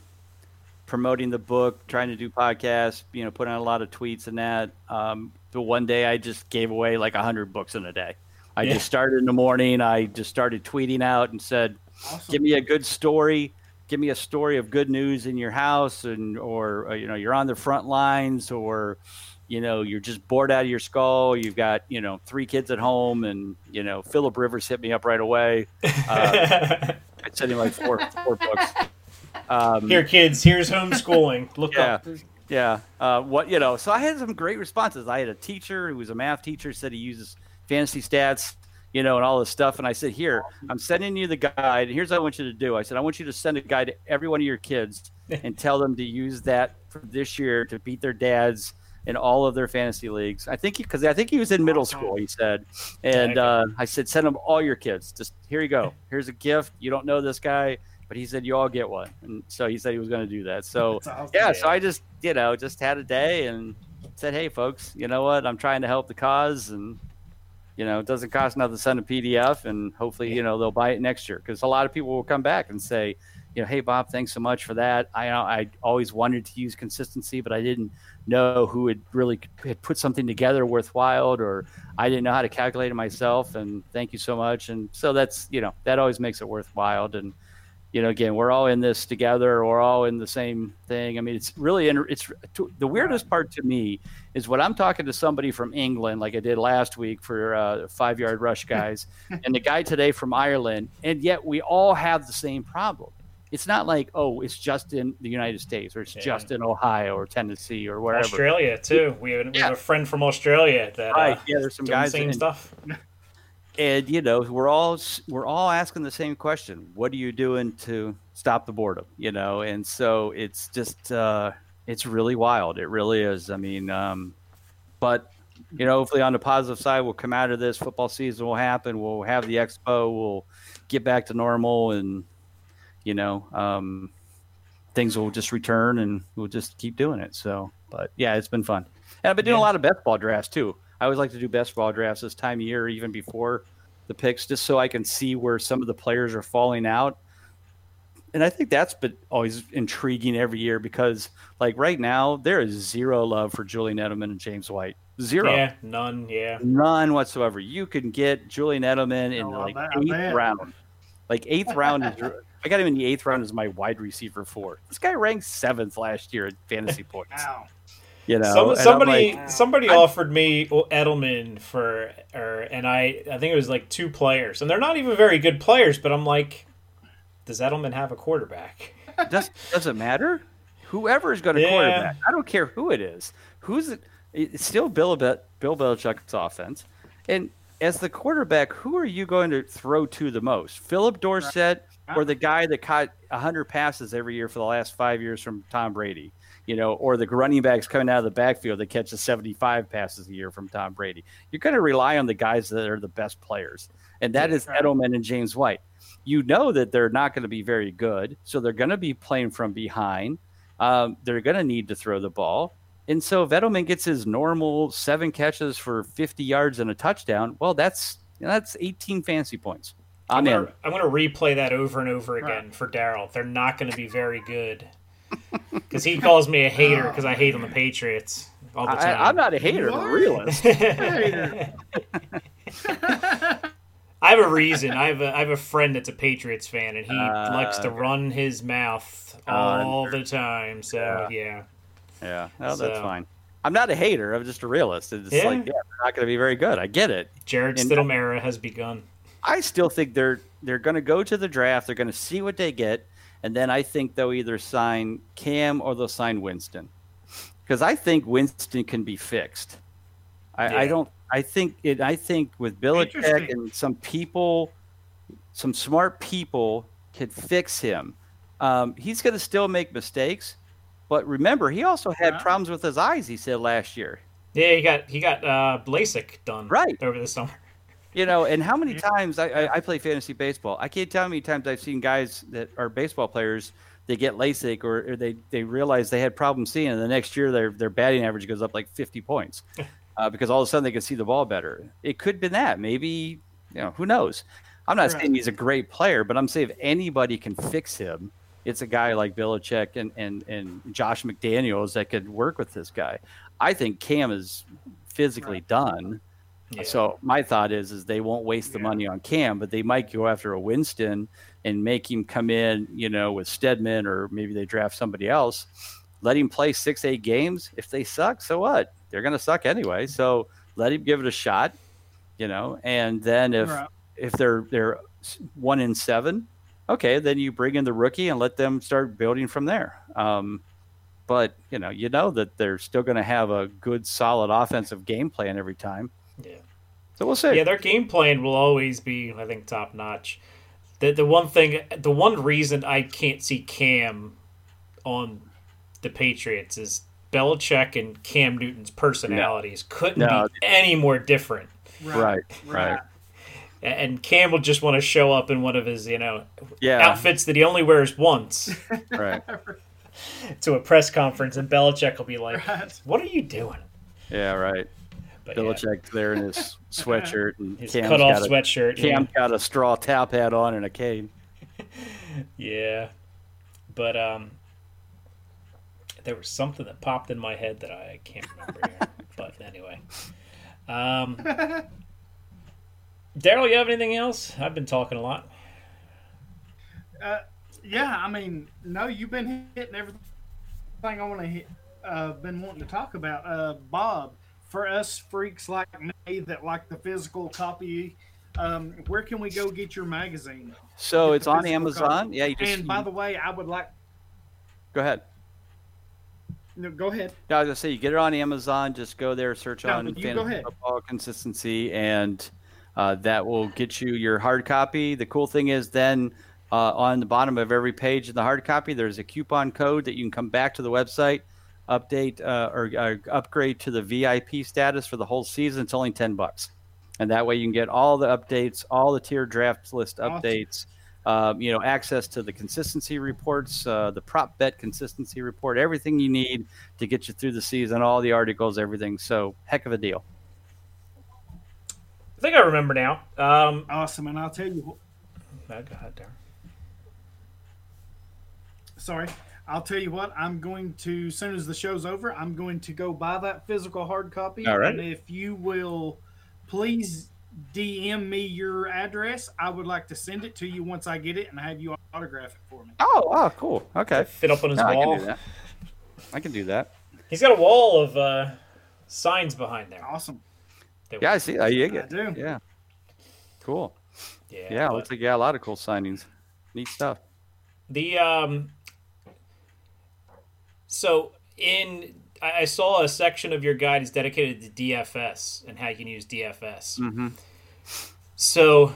promoting the book, trying to do podcasts, you know, putting out a lot of tweets and that. Um, but one day, I just gave away like hundred books in a day. I Yeah. just started in the morning. I just started tweeting out and said, Awesome. "Give me a good story. Give me a story of good news in your house, and or uh, you know, you're on the front lines, or you know, you're just bored out of your skull. You've got you know three kids at home, and you know, Philip Rivers hit me up right away. Uh, I sent him like four four books. Um, Here, kids. Here's homeschooling. Look Yeah. up. Yeah. Uh, what you know? So I had some great responses. I had a teacher who was a math teacher said he uses fantasy stats, you know, and all this stuff. And I said, here, I'm sending you the guide. And here's what I want you to do. I said, I want you to send a guide to every one of your kids and tell them to use that for this year to beat their dads in all of their fantasy leagues. I think because I think he was in middle school. He said, and uh, I said, send them all your kids. Just here you go. Here's a gift. You don't know this guy. But he said you all get one, and so he said he was going to do that. So awesome. yeah, Yeah. so I just you know just had a day and said, hey folks, you know what? I'm trying to help the cause, and you know it doesn't cost nothing to send a PDF, and hopefully you know they'll buy it next year because a lot of people will come back and say, you know, hey Bob, thanks so much for that. I I always wanted to use consistency, but I didn't know who had really had put something together worthwhile, or I didn't know how to calculate it myself. And thank you so much. And so that's you know that always makes it worthwhile. And you know, again, we're all in this together. We're all in the same thing. I mean, it's really, it's the weirdest part to me is when I'm talking to somebody from England, like I did last week for uh, five yard rush guys, and the guy today from Ireland, and yet we all have the same problem. It's not like, oh, it's just in the United States or it's Yeah. just in Ohio or Tennessee or wherever. Australia too. We have, we have a friend from Australia that Right. uh, Yeah, there's some doing the same in- stuff. and you know we're all we're all asking the same question what are you doing to stop the boredom? You know and so it's just uh it's really wild. It really is. I mean um but you know hopefully on the positive side we'll come out of this. Football season will happen. We'll have the expo. We'll get back to normal and you know um things will just return and we'll just keep doing it. So but yeah it's been fun. And i've been doing Yeah. a lot of best ball drafts too i always like to do best ball drafts this time of year even before the picks just so i can see where some of the players are falling out and i think that's been always intriguing every year because like right now there is zero love for julian edelman and james white zero Yeah, none. Yeah. None whatsoever. You can get Julian Edelman in No, I like bet- eighth bet. round. Like eighth round is. I got him in the eighth round as my wide receiver four. This guy ranked seventh last year at fantasy points. Ow. You know, Some, somebody like, somebody I'm- offered me Edelman for, or and I I think it was like two players, and they're not even very good players. But I'm like, does Edelman have a quarterback? does does it matter? Whoever is going to Yeah. quarterback, I don't care who it is. Who's it? It's still Bill Be- Bill Belichick's offense, and as the quarterback, who are you going to throw to the most? Phillip Dorsett or the guy that caught 100 passes every year for the last five years from Tom Brady? You know, or the running backs coming out of the backfield that catches 75 passes a year from Tom Brady. You're going to rely on the guys that are the best players, and that is. Edelman and James White. You know that they're not going to be very good, so they're going to be playing from behind. Um, they're going to need to throw the ball. And so if Edelman gets his normal seven catches for 50 yards and a touchdown, well, that's that's 18 fantasy points. I'm I'm in. gonna, I'm gonna replay that over and over again Right. for Daryl. They're not going to be very good because he calls me a hater because I hate on the Patriots all the time. I, I'm not a hater, I'm a realist. Hater. I have a reason. I have a I have a friend that's a Patriots fan, and he Uh, likes to run his mouth Uh, all the time. So yeah, Yeah, well, that's So- fine. I'm not a hater. I'm just a realist. It's Yeah. like, yeah, they're not going to be very good. I get it. Jared And- Stidham era has begun. I still think they're they're going to go to the draft. They're going to see what they get, and then I think they'll either sign Cam or they'll sign Winston, because I think Winston can be fixed. I, I don't. I think it. I think with Belichick and some people, some smart people could fix him. Um, he's going to still make mistakes, but remember, he also had Yeah. problems with his eyes. He said last year. Yeah, he got he got uh, LASIK done Right. over the summer. You know, and how many times I, I, I play fantasy baseball? I can't tell how many times I've seen guys that are baseball players. They get LASIK, or, or they, they realize they had problems seeing, and the next year their their batting average goes up like fifty points uh, because all of a sudden they can see the ball better. It could be that. Maybe you know who knows. I'm not Right. saying he's a great player, but I'm saying if anybody can fix him, it's a guy like Belichick and and and Josh McDaniels that could work with this guy. I think Cam is physically done. Yeah. So my thought is, is they won't waste the Yeah. money on Cam, but they might go after a Winston and make him come in, you know, with Stidham, or maybe they draft somebody else. Let him play six, eight games. If they suck, so what? They're going to suck anyway. So let him give it a shot, you know. And then if Right. if they're they're one in seven, okay, then you bring in the rookie and let them start building from there. Um, but you know, you know that they're still going to have a good, solid offensive game plan every time. Yeah. So we'll see. Yeah, their game plan will always be, I think, top notch. The the one thing, the one reason I can't see Cam on the Patriots is Belichick and Cam Newton's personalities couldn't No. be any more different. Right, right. A- And Cam will just want to show up in one of his, you know, Yeah, outfits that he only wears once right. to a press conference, and Belichick will be like, Right. "What are you doing?" Yeah, right. But yeah, Belichick there in his sweatshirt and his Cam's cut off got a, sweatshirt. yeah. Cam's got a straw top hat on and a cane. Yeah. But um there was something that popped in my head that I can't remember here. But anyway. Um Daryl, you have anything else? I've been talking a lot. Uh, yeah, I mean, no, you've been hitting everything I want to hit. Uh, been wanting to talk about. Uh, Bob, for us freaks like me that like the physical copy, um, where can we go get your magazine? So Get it's on Amazon. copy. Yeah, you just and by the way, I would like. go ahead. No, go ahead. No, I was gonna say you get it on Amazon. Just go there, search No, on fantasy football consistency, and uh, that will get you your hard copy. The cool thing is then uh, on the bottom of every page in the hard copy, there's a coupon code that you can come back to the website, update uh, or uh, upgrade to the VIP status for the whole season. It's only ten bucks, and that way you can get all the updates, all the tier draft list Awesome. updates. Um, you know, access to the consistency reports, uh, the prop bet consistency report, everything you need to get you through the season, all the articles, everything. So, heck of a deal. I think I remember now. Um Awesome, and I'll tell you. what- oh, go ahead, Daryl. Sorry, I'll tell you what. I'm going to as soon as the show's over, I'm going to go buy that physical hard copy. All right. And if you will, please DM me your address. I would like to send it to you once I get it and have you autograph it for me. Oh, oh, cool. Okay. Fit up on his No, I wall. can do that. I can do that. He's got a wall of uh signs behind there. Awesome. that Yeah, I see. I dig it. I it. do. Yeah. Cool. Yeah, Yeah, but- looks like you got a lot of cool signings. Neat stuff. The um so in I saw a section of your guide is dedicated to DFS and how you can use DFS. Mm-hmm. So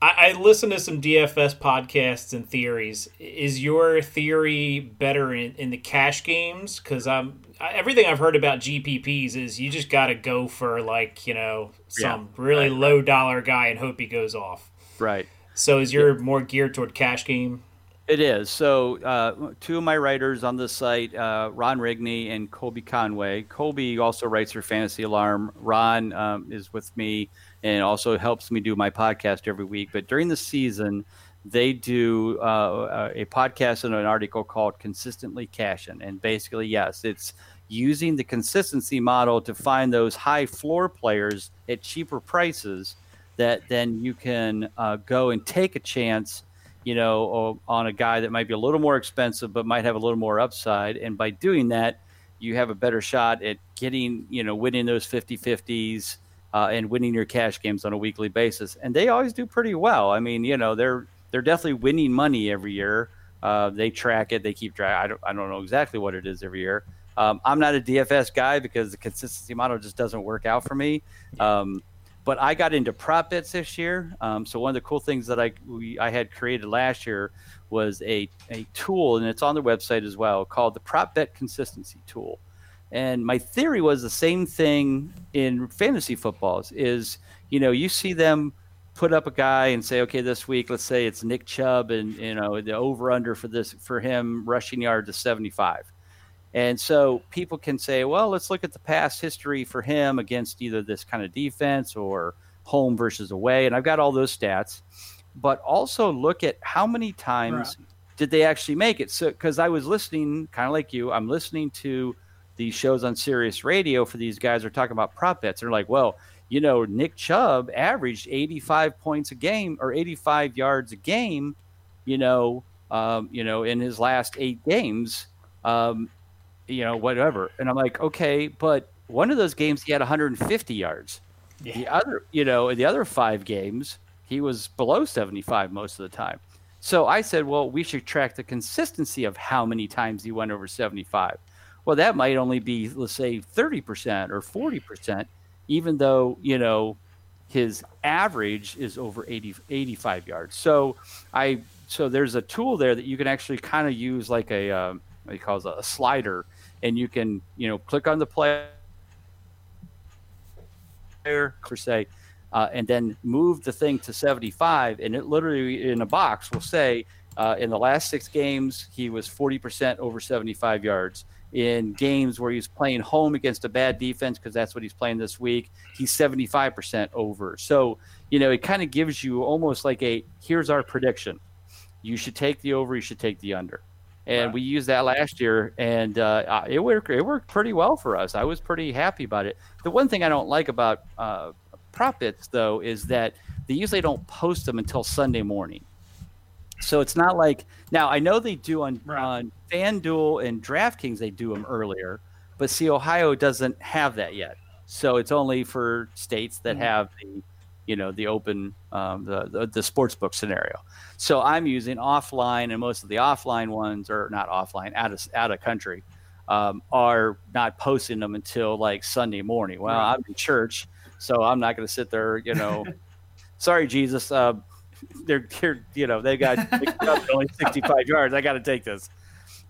I, I listen to some DFS podcasts and theories. Is your theory better in, in the cash games? Because I'm everything I've heard about GPPs is you just got to go for like you know some Yeah, really right, low dollar guy and hope he goes off. Right. So is your more geared toward cash game? It is. So, uh, two of my writers on the site, uh, Ron Rigney and Colby Conway. Colby also writes for Fantasy Alarm. Ron um, is with me and also helps me do my podcast every week. But during the season, they do uh, a podcast and an article called Consistently Cashing. And basically, yes, it's using the consistency model to find those high floor players at cheaper prices that then you can uh, go and take a chance you know, on a guy that might be a little more expensive but might have a little more upside. And by doing that, you have a better shot at getting, you know, winning those 50 50s uh, and winning your cash games on a weekly basis. And they always do pretty well. I mean, you know, they're they're definitely winning money every year. Uh, they track it, they keep track. I don't, I don't know exactly what it is every year. Um, I'm not a DFS guy because the consistency model just doesn't work out for me. Um, but I got into prop bets this year. Um, so one of the cool things that I we, I had created last year was a, a tool, and it's on the website as well, called the Prop Bet Consistency Tool. And my theory was the same thing in fantasy footballs is, you know, you see them put up a guy and say, okay, this week, let's say it's Nick Chubb and, you know, the over under for this, for him rushing yard to 75. And so people can say, well, let's look at the past history for him against either this kind of defense or home versus away. And I've got all those stats, but also look at how many times right. did they actually make it. So, because I was listening, kind of like you, I'm listening to these shows on Sirius Radio for these guys are talking about prop bets. They're like, well, you know, Nick Chubb averaged 85 points a game or 85 yards a game, you know, um, you know, in his last eight games. Um, you know, whatever. And I'm like, okay, but one of those games he had 150 yards. Yeah. The other, you know, the other five games he was below 75 most of the time. So I said, well, we should track the consistency of how many times he went over 75. Well, that might only be, let's say, 30% or 40%, even though, you know, his average is over 80, 85 yards. So I, so there's a tool there that you can actually kind of use like a, um, what he calls a slider and you can you know click on the player per se uh, and then move the thing to 75 and it literally in a box will say uh, in the last six games he was 40% over 75 yards. In games where he's playing home against a bad defense because that's what he's playing this week he's 75% over. So you know it kind of gives you almost like a here's our prediction. You should take the over you should take the under and right. we used that last year, and uh, it worked. It worked pretty well for us. I was pretty happy about it. The one thing I don't like about uh, prop bets, though, is that they usually don't post them until Sunday morning. So it's not like now. I know they do on right. on FanDuel and DraftKings. They do them earlier, but see, Ohio doesn't have that yet. So it's only for states that mm-hmm. have the you know the open um, the, the, the sports book scenario. So i'm using offline and most of the offline ones are not offline out of out of country um, are not posting them until like sunday morning. Well right. i'm in church so i'm not going to sit there you know. Sorry jesus uh, they're, they're you know they got only 65 yards. I got to take this.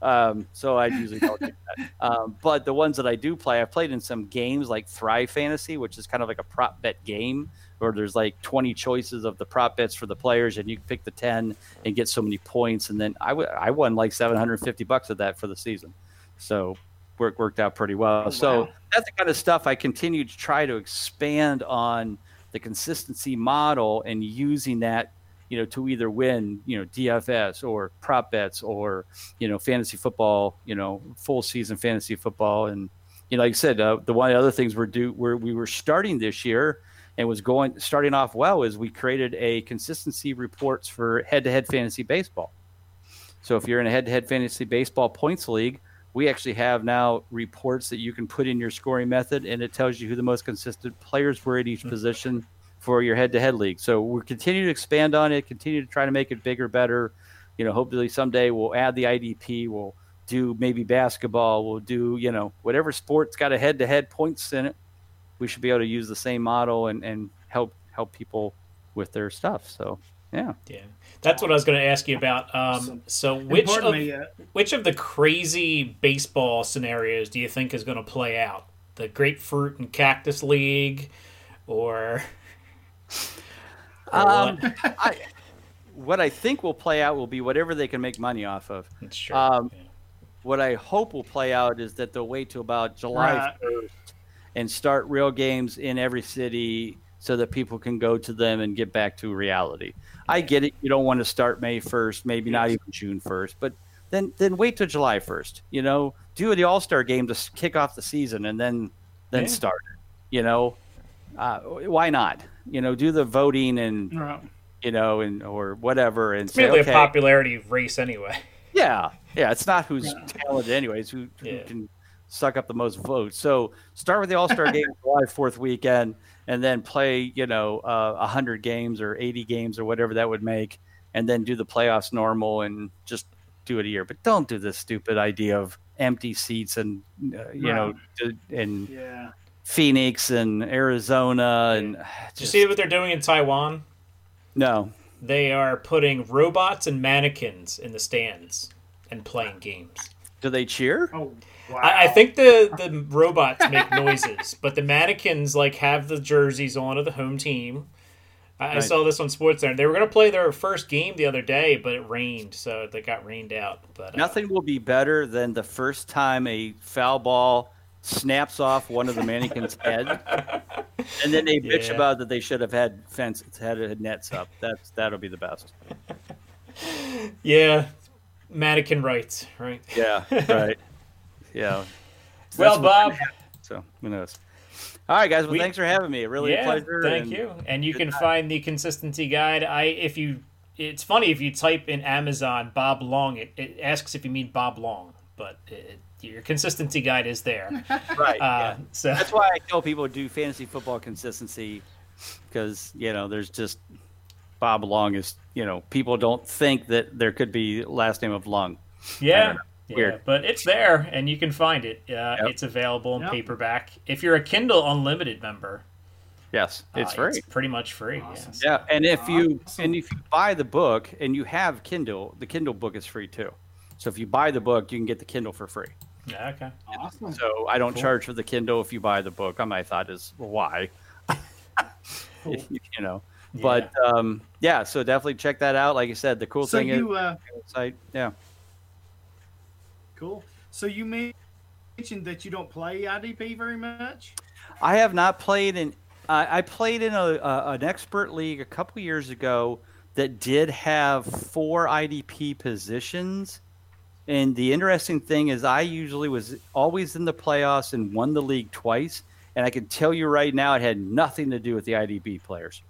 Um, so I usually don't do that. Um, but the ones that I do play, I've played in some games like Thrive Fantasy, which is kind of like a prop bet game or there's like 20 choices of the prop bets for the players and you pick the 10 and get so many points and then I, w- I won like 750 bucks of that for the season. So work worked out pretty well. Oh, so wow. that's the kind of stuff i continue to try to expand on the consistency model and using that you know to either win you know dfs or prop bets or you know fantasy football you know full season fantasy football. And you know like i said uh, the one of the other things we're do where we were starting this year and was going starting off well is we created a consistency reports for head-to-head fantasy baseball. So if you're in a head-to-head fantasy baseball points league, we actually have now reports that you can put in your scoring method, and it tells you who the most consistent players were at each mm-hmm. position for your head-to-head league. So we're continuing to expand on it, continue to try to make it bigger, better. You know, hopefully someday we'll add the IDP. We'll do maybe basketball. We'll do you know whatever sport's got a head-to-head points in it we should be able to use the same model and, and help help people with their stuff. So yeah, Yeah, that's what I was going to ask you about. Um, so, And which of, me, uh, which of the crazy baseball scenarios do you think is going to play out? The grapefruit and cactus league, or, or um, what? I, what I think will play out will be whatever they can make money off of. It's true. um, yeah. What I hope will play out is that they'll wait till about July Right. 1st and start real games in every city so that people can go to them and get back to reality. I get it. You don't want to start May 1st, maybe not even June 1st, but then then wait till July 1st. You know, do the All Star game to kick off the season and then then Yeah. start it. You know, uh, why not? You know, do the voting and right. you know and or whatever and It's say mainly okay, a popularity race anyway. yeah, yeah. It's not who's talented, anyways. Who, who Yeah. can suck up the most votes? So start with the All Star game July Fourth weekend, and then play, you know, uh, hundred games or eighty games or whatever that would make, and then do the playoffs normal and just do it a year. But don't do this stupid idea of empty seats and uh, you know, d- in Yeah. Phoenix and Arizona and Did you see what they're doing in Taiwan? no. They are putting robots and mannequins in the stands and playing games. Do they cheer? Oh, wow. I, I think the the robots make noises, but the mannequins like have the jerseys on of the home team. I, I saw this on Sports SportsCenter. They were going to play their first game the other day, but it rained, so they got rained out. But uh, Nothing will be better than the first time a foul ball snaps off one of the mannequin's head, and then they bitch Yeah. about that they should have had fence had had nets up. That's that'll be the best. Yeah, mannequin rights, right? Yeah, right. Yeah. Well, That's what- Bob, So who knows? All right, guys. Well, We- thanks for having me. It really yeah, a pleasure. thank and- you. And you can time. find the consistency guide. I if you, it's funny if you type in Amazon Bob Long, it, it asks if you mean Bob Long, but it, your consistency guide is there. Right. Uh, yeah. So That's why I tell people to do fantasy football consistency because you know there's just Bob Long is you know people don't think that there could be last name of Long. Yeah. Know. Yeah, Weird. but it's there and you can find it. Uh, It's available in Yep. paperback. If you're a Kindle Unlimited member, Yes, it's uh, free. It's pretty much free. Awesome. Yes. Yeah, and if you Awesome. and if you buy the book and you have Kindle, the Kindle book is free too. So if you buy the book, you can get the Kindle for free. Yeah, okay. Awesome. So I don't Cool. charge for the Kindle if you buy the book. My thought is well, why, Cool. you know. But um, yeah, so definitely check that out. Like I said, the cool So thing you, uh, is, site, yeah. Cool. So you mentioned that you don't play IDP very much. I have not played in. I I played in a, a an expert league a couple years ago that did have four IDP positions. And the interesting thing is, I usually was always in the playoffs and won the league twice. And I can tell you right now, it had nothing to do with the IDP players.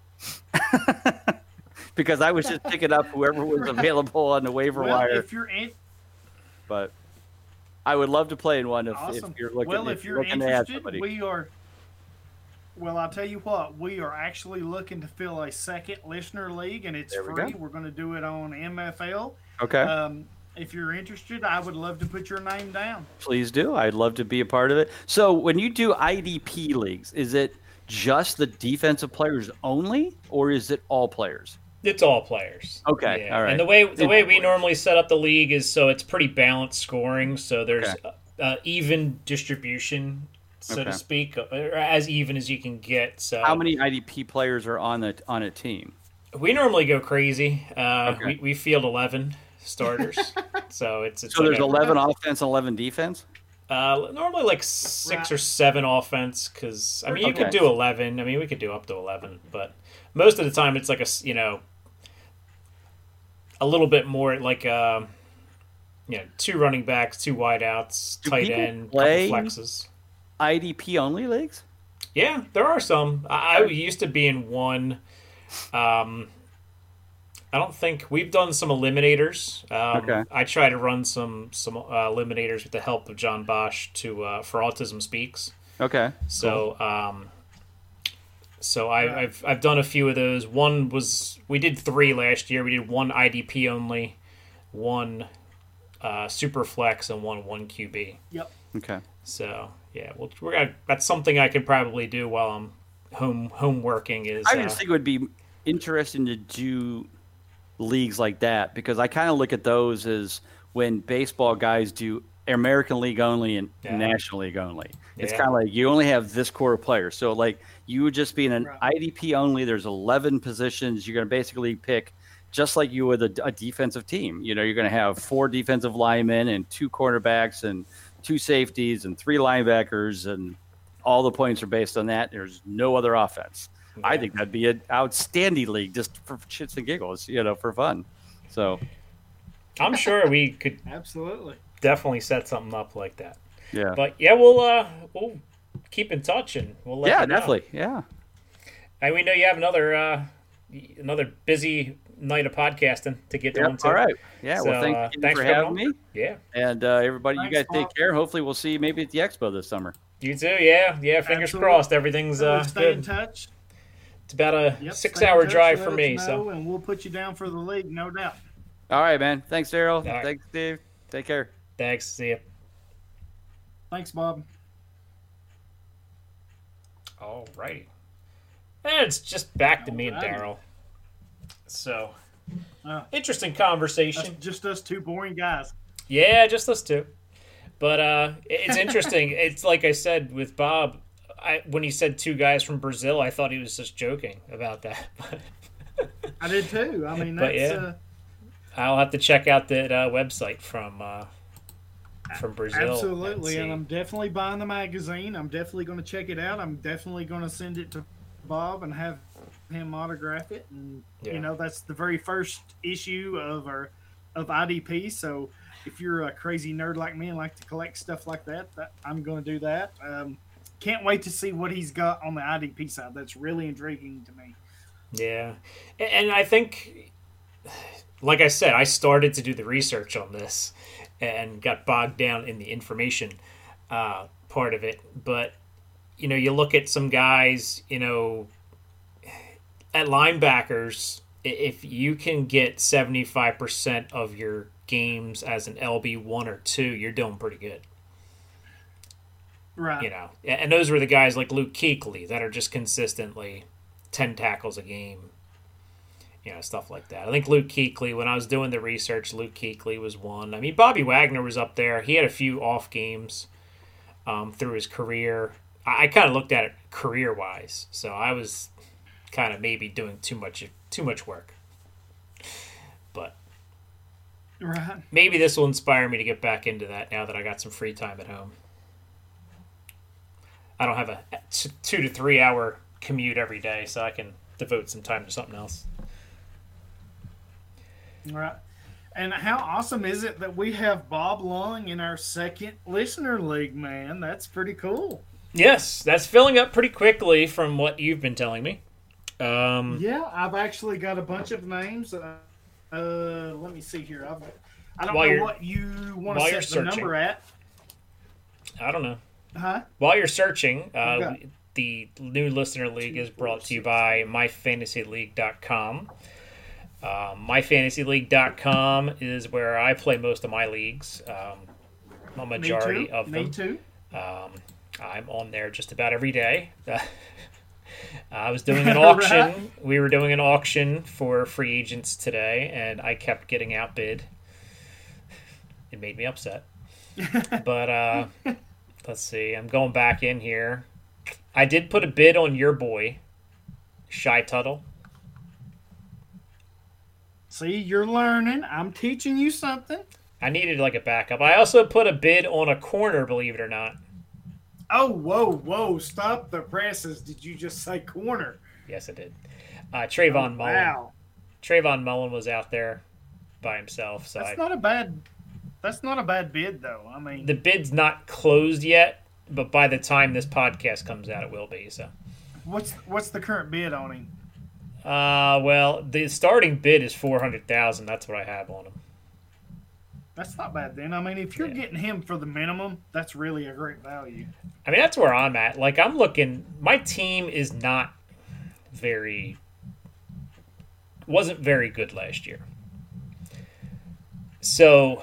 because I was just picking up whoever was available on the waiver Well, wire. if you're in, But I would love to play in one if, awesome. if you're looking, well, if if you're you're looking to add interested, we are. Well, I'll tell you what, we are actually looking to fill a second listener league, and it's we free. go. We're going to do it on MFL. okay. Um, if you're interested, I would love to put your name down. Please do. I'd love to be a part of it. So, when you do IDP leagues, is it just the defensive players only, or is it all players? It's all players. Okay, all right. And the way the All way we players. normally set up the league is so it's pretty balanced scoring. So there's Okay. uh, even distribution, so to speak, or as even as you can get. So How many IDP players are on the on a team? we normally go crazy. Uh, Okay. we, we field eleven starters, so it's, it's So like there's a- 11 offense, and 11 defense. Uh, normally like six Right. or seven offense because I mean you could do eleven. I mean we could do up to eleven, but most of the time it's like a you know a little bit more like um you know two running backs, two wideouts, Do tight end, play- flexes. IDP only leagues. Yeah, there are some. I, I used to be in one. Um, I don't think we've done some eliminators. Um, Okay. I try to run some some uh, eliminators with the help of John Bosch to uh, for Autism Speaks. Okay. So, um, so I, I've I've done a few of those. One was we did three last year. We did one IDP only, one uh, super flex, and one one QB. Yep. Okay. So yeah, well, we're gonna, that's something I could probably do while I'm home home working is. I uh, think it would be interesting to do leagues like that because I kind of look at those as when baseball guys do American League only and Yeah. National League only. It's Yeah. kind of like you only have this core of players. So like you would just be in an Right. IDP only. There's 11 positions. You're going to basically pick just like you would a, a defensive team. You know, you're going to have four defensive linemen and two cornerbacks and two safeties and three linebackers and all the points are based on that. There's no other offense. I think that'd be an outstanding league just for shits and giggles, you know, for fun. So I'm sure we could Absolutely. Definitely set something up like that. yeah, But yeah, we'll uh we'll keep in touch and we'll let yeah, you know. definitely, yeah. And we know you have another uh another busy night of podcasting to get Yep, on to. all right, yeah. So, well, thank uh, you thanks for for having coming me, Yeah. and uh, everybody, Thanks, you guys take care. Hopefully, we'll see you maybe at the expo this summer. You too, yeah. Yeah, fingers Absolutely. crossed everything's So uh stay in touch. It's about a Yep, six-hour touch, drive let for me, know, so and we'll put you down for the league, no doubt. All right, man. Thanks, Daryl. right. Thanks, Steve. Take care. Thanks. See ya. Thanks, Bob. All righty. And it's just back to me and Daryl. So Uh, interesting conversation. just us two boring guys. Yeah, just us two. But uh, it's interesting. it's like I said with Bob. I, when he said two guys from Brazil, I thought he was just joking about that. I did too. I mean, that's. But yeah. uh, I'll have to check out that uh, website from uh, from Brazil. absolutely. and And. I'm definitely buying the magazine. I'm definitely going to check it out. I'm definitely going to send it to Bob and have him autograph it. And Yeah. you know, that's the very first issue of our of IDP. So if you're a crazy nerd like me and like to collect stuff like that, that I'm going to do that. Um, can't wait to see what he's got on the IDP side. That's really intriguing to me. Yeah, and I think, like I said, I started to do the research on this and got bogged down in the information uh, part of it. But you know, you look at some guys, you know, at linebackers. If you can get seventy five percent of your games as an LB one or two, you're doing pretty good. Right. You know, and those were the guys like Luke Kuechly that are just consistently ten tackles a game. You know, stuff like that. I think Luke Kuechly, when I was doing the research, Luke Kuechly was one. I mean, Bobby Wagner was up there. He had a few off games um, through his career. I, I kind of looked at it career wise, so I was kind of maybe doing too much too much work. But Right. maybe this will inspire me to get back into that now that I got some free time at home. I don't have a t- two to three hour commute every day, so I can devote some time to something else. Right. And how awesome is it that we have Bob Long in our second listener league, man? That's pretty cool. Yes, that's filling up pretty quickly from what you've been telling me. Um, Yeah, I've actually got a bunch of names. Uh, uh, let me see here. I've, I don't know what you want to set the searching. number at. I don't know. Huh? While you're searching, uh, Okay. the new listener league is brought to you by myfantasyleague.com. Um, myfantasyleague.com is where I play most of my leagues. Um, a Me majority of Me them. too. Um, I'm on there just about every day. I was doing an auction. Right. We were doing an auction for free agents today, and I kept getting outbid. It made me upset. but uh, let's see. I'm going back in here. I did put a bid on your boy, Shy Tuttle. See, you're learning. I'm teaching you something. I needed like a backup. I also put a bid on a corner, believe it or not. Oh, whoa, whoa! Stop the presses. Did you just say corner? Yes, I did. Uh, Trayvon Mullen. Wow, Trayvon Mullen was out there by himself, so I, that's not a bad. That's not a bad bid, though. I mean, the bid's not closed yet, but by the time this podcast comes out, it will be. So, what's what's the current bid on him? Uh, well, the starting bid is four hundred thousand. That's what I have on him. That's not bad then. I mean, if you're Yeah. getting him for the minimum, that's really a great value. I mean, that's where I'm at. Like, I'm looking. My team is not very. wasn't very good last year. So,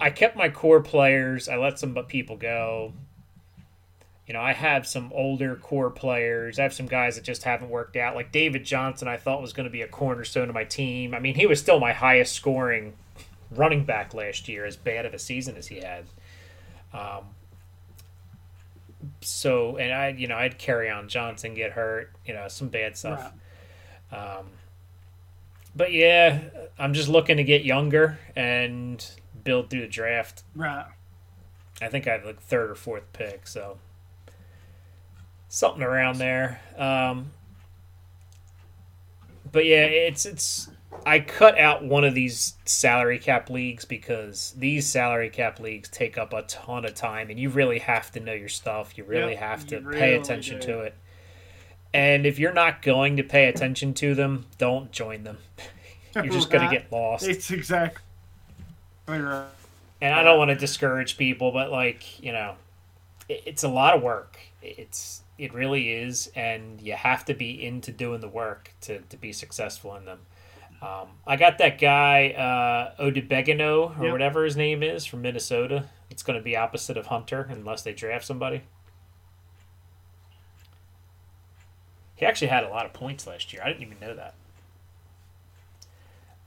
I kept my core players. I let some people go. You know, I have some older core players. I have some guys that just haven't worked out. Like David Johnson, I thought was going to be a cornerstone of my team. I mean, he was still my highest scoring running back last year, as bad of a season as he had. Um, so, and I, you know, I'd carry on Johnson get hurt, you know, some bad stuff. Right. Um, but yeah, I'm just looking to get younger and build through the draft. Right. I think I have like third or fourth pick, so something around there. Um, but yeah, it's it's. I cut out one of these salary cap leagues because these salary cap leagues take up a ton of time, and you really have to know your stuff. You really yep, have to really pay attention do. to it. And if you're not going to pay attention to them, don't join them. you're just going to get lost. It's exactly right. And I don't want to discourage people, but like you know, it's a lot of work. It's it really is, and you have to be into doing the work to, to be successful in them. Um, I got that guy uh, Odebegano or yep. whatever his name is from Minnesota. It's going to be opposite of Hunter unless they draft somebody. He actually had a lot of points last year. I didn't even know that.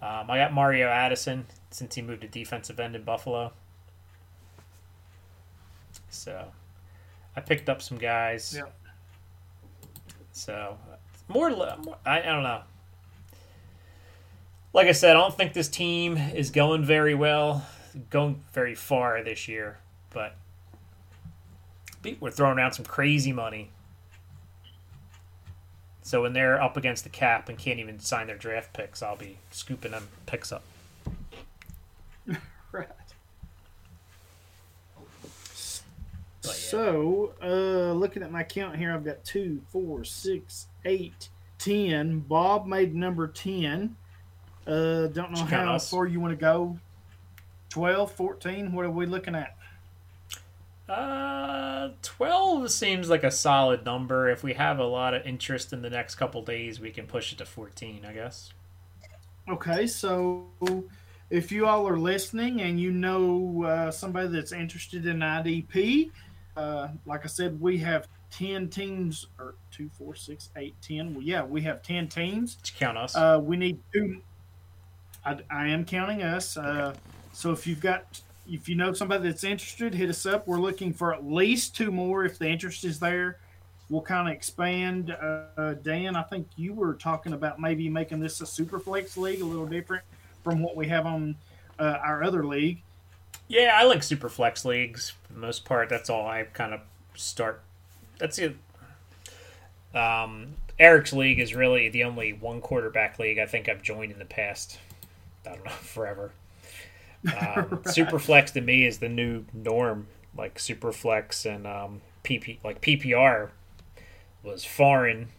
Um, I got Mario Addison since he moved to defensive end in Buffalo. So I picked up some guys. Yep. So more, more I, I don't know. Like I said, I don't think this team is going very well, going very far this year. But we're throwing around some crazy money. So when they're up against the cap and can't even sign their draft picks, I'll be scooping them picks up. right. So, uh, looking at my count here, I've got two, four, six, eight, ten. Bob made number ten. Uh, don't know how far you want to go. 12, 14, what are we looking at? Uh, 12 seems like a solid number. If we have a lot of interest in the next couple days, we can push it to 14, I guess. Okay, so if you all are listening and you know uh, somebody that's interested in IDP, uh, like I said, we have 10 teams, or 2, 4, 6, 8, 10. Well, yeah, we have 10 teams. Did count us? Uh, we need two. I, I am counting us. Uh, so if you've got, if you know somebody that's interested, hit us up. We're looking for at least two more if the interest is there. We'll kind of expand. Uh, Dan, I think you were talking about maybe making this a super flex league, a little different from what we have on uh, our other league. Yeah, I like super flex leagues for the most part. That's all I kind of start. That's it. Um, Eric's league is really the only one quarterback league I think I've joined in the past. I don't know forever. Um, right. Super flex to me is the new norm. Like super flex and um, PP, like PPR was foreign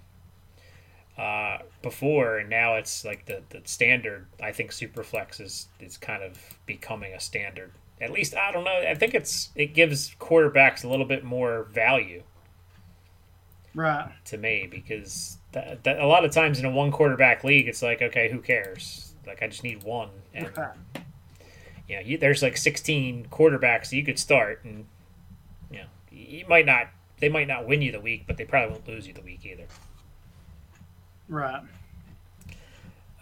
uh, before, and now it's like the, the standard. I think Superflex is is kind of becoming a standard at least I don't know. I think it's it gives quarterbacks a little bit more value, right? To me, because that, that, a lot of times in a one quarterback league, it's like okay, who cares? Like I just need one, and right. you know, you, there's like 16 quarterbacks you could start, and you know, you might not. They might not win you the week, but they probably won't lose you the week either. Right.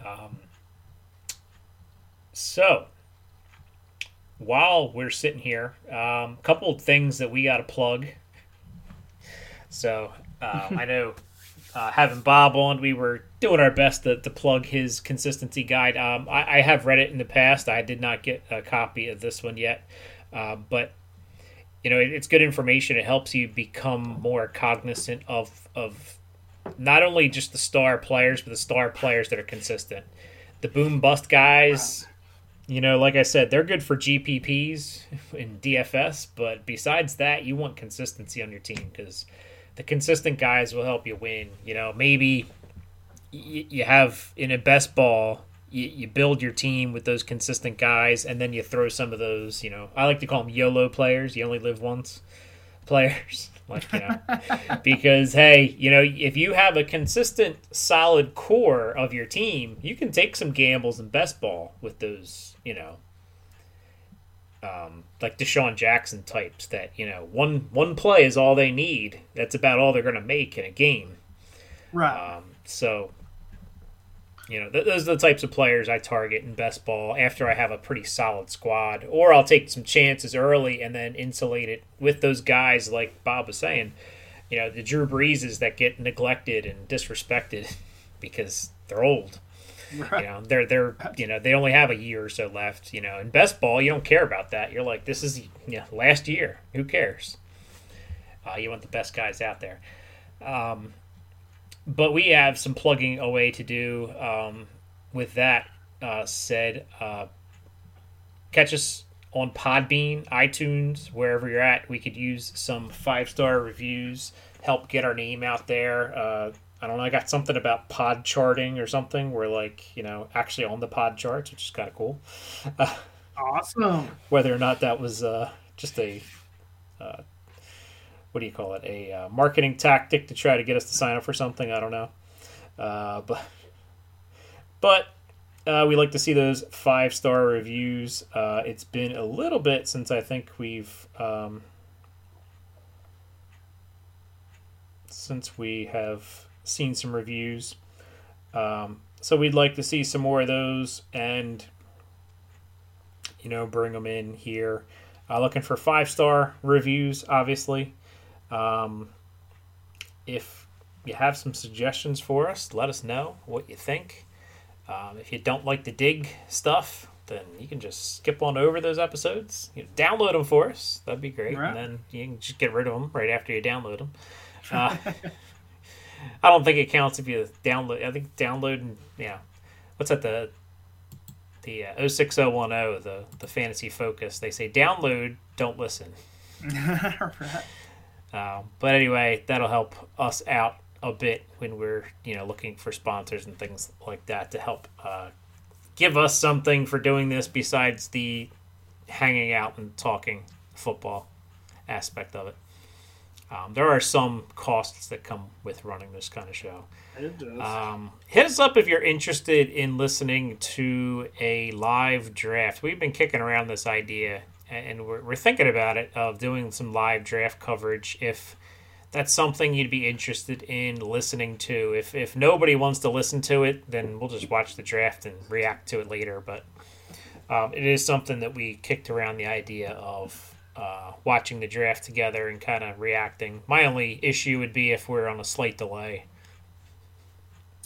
Um. So while we're sitting here, a um, couple of things that we got to plug. So uh, I know uh, having Bob on, we were doing our best to, to plug his consistency guide. Um, I, I, have read it in the past. I did not get a copy of this one yet, uh, but you know it, it's good information. It helps you become more cognizant of of not only just the star players, but the star players that are consistent. The boom bust guys. You know, like I said, they're good for GPPs in DFS, but besides that, you want consistency on your team because the consistent guys will help you win. You know, maybe you have in a best ball, you, build your team with those consistent guys, and then you throw some of those. You know, I like to call them YOLO players. You only live once players. Like, you know, because hey, you know, if you have a consistent, solid core of your team, you can take some gambles in best ball with those, you know, um, like DeSean Jackson types that you know one one play is all they need. That's about all they're going to make in a game. Right. Um, so, you know, th- those are the types of players I target in best ball after I have a pretty solid squad, or I'll take some chances early and then insulate it with those guys, like Bob was saying. You know, the Drew Breeses that get neglected and disrespected because they're old. Right. You know, they're they're you know they only have a year or so left. You know, in best ball, you don't care about that. You're like, this is yeah last year. Who cares? Uh, you want the best guys out there. Um, but we have some plugging away to do. Um, with that uh, said, uh, catch us on Podbean, iTunes, wherever you're at. We could use some five star reviews, help get our name out there. I don't know. I got something about pod charting or something. We're like, you know, actually on the pod charts, which is kind of cool. Awesome. Whether or not that was uh, just a, uh, what do you call it, a uh, marketing tactic to try to get us to sign up for something, I don't know. Uh, but but uh, we like to see those five star reviews. Uh, it's been a little bit since I think we've um, since we have seen some reviews. Um, so we'd like to see some more of those and you know bring them in here. Uh, looking for five star reviews, obviously. Um, if you have some suggestions for us, let us know what you think. Um, if you don't like the dig stuff, then you can just skip on over those episodes. You know, download them for us. That'd be great. Right. And then you can just get rid of them right after you download them. Uh, I don't think it counts if you download. I think downloading, yeah. What's that? The the uh, 06010, the the fantasy focus. They say download, don't listen. right. Um, but anyway, that'll help us out a bit when we're you know looking for sponsors and things like that to help uh, give us something for doing this besides the hanging out and talking football aspect of it. Um, there are some costs that come with running this kind of show. It does. Um, hit us up if you're interested in listening to a live draft. We've been kicking around this idea, and we're, we're thinking about it of doing some live draft coverage. If that's something you'd be interested in listening to, if if nobody wants to listen to it, then we'll just watch the draft and react to it later. But um, it is something that we kicked around the idea of. Uh, watching the draft together and kind of reacting. My only issue would be if we're on a slight delay.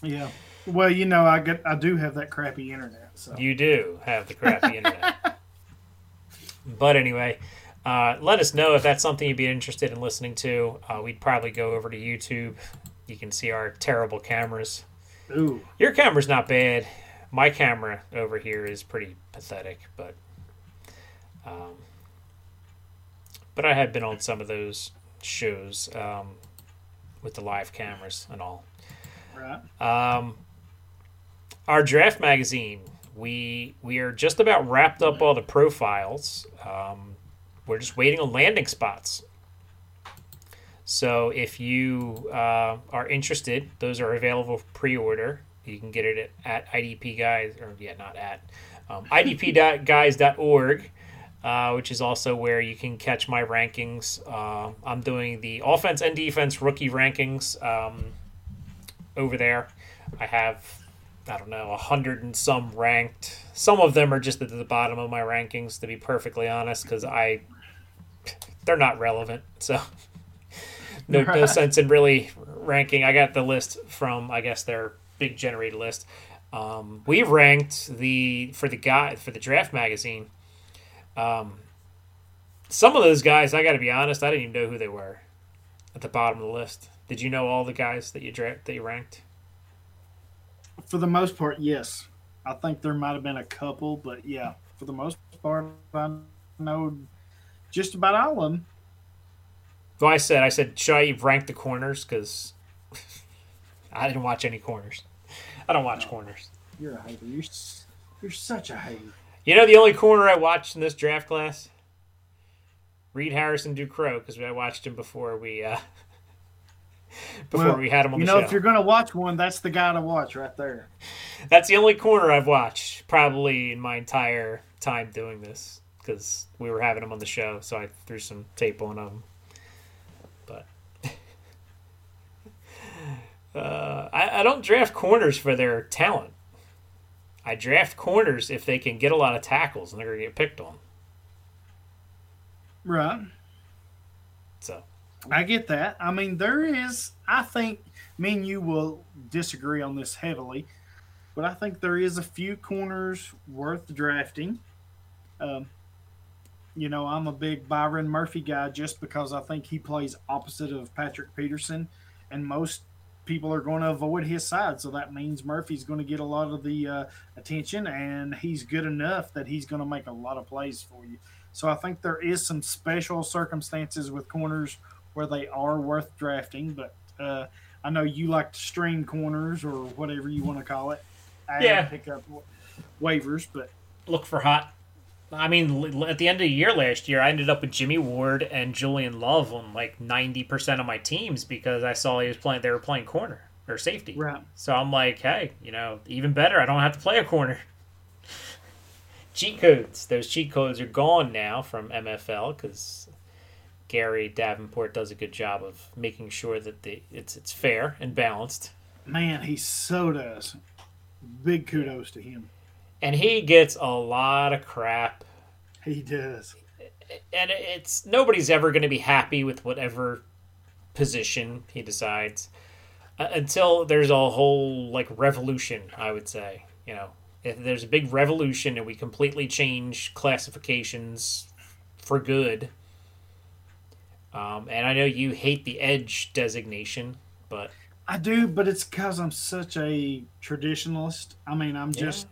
yeah. Well, you know, I get I do have that crappy internet, so You do have the crappy internet. But anyway, uh, let us know if that's something you'd be interested in listening to. Uh, we'd probably go over to YouTube. You can see our terrible cameras. ooh, Your camera's not bad. My camera over here is pretty pathetic, but um, but I have been on some of those shows um, with the live cameras and all. right. Um, our draft magazine. We we are just about wrapped up all the profiles. Um, we're just waiting on landing spots. So if you uh, are interested, those are available for pre-order. You can get it at, at IDP guys or yeah, not at um, idp.guys.org, uh, which is also where you can catch my rankings. Uh, I'm doing the offense and defense rookie rankings um, over there. I have I don't know a hundred and some ranked. Some of them are just at the bottom of my rankings, to be perfectly honest, because I they're not relevant. So no, no sense in really ranking. I got the list from I guess their big generated list. Um, we ranked the for the guy for the draft magazine. Um, some of those guys, I got to be honest, I didn't even know who they were at the bottom of the list. Did you know all the guys that you dra- that you ranked? For the most part, yes. I think there might have been a couple, but yeah, for the most part, I know just about all of them. Well, I said, I said, should I rank the corners? Because I didn't watch any corners. I don't watch corners. You're a hater. You're you're such a hater. You know the only corner I watched in this draft class? Reid Harrison-Ducros, because I watched him before we uh, before Well, we had him on You know, show. if you're gonna watch one, that's the guy to watch right there. That's the only corner I've watched probably in my entire time doing this. because we were having them on the show, so I threw some tape on them. But uh, I, I don't draft corners for their talent. I draft corners if they can get a lot of tackles and they're going to get picked on. Right. So I get that. I mean, there is, I think, me and you will disagree on this heavily, but I think there is a few corners worth drafting. Um, you know, I'm a big Byron Murphy guy just because I think he plays opposite of Patrick Peterson, and most people are going to avoid his side. So that means Murphy's going to get a lot of the uh, attention, and he's good enough that he's going to make a lot of plays for you. So I think there is some special circumstances with corners where they are worth drafting, but uh, I know you like to stream corners or whatever you want to call it. I Yeah. pick up waivers, but look for hot. I mean, at the end of the year last year, I ended up with Jimmy Ward and Julian Love on like ninety percent of my teams because I saw he was playing. They were playing corner or safety. Right. So I'm like, hey, you know, even better. I don't have to play a corner. cheat codes. Those cheat codes are gone now from MFL because Gary Davenport does a good job of making sure that the it's it's fair and balanced. man, he so does. Big kudos to him. And he gets a lot of crap He does. and it's nobody's ever going to be happy with whatever position he decides uh, until there's a whole like revolution i would say you know if there's a big revolution and we completely change classifications for good um, and i know you hate the edge designation but I do, but it's because I'm such a traditionalist. I mean, I'm just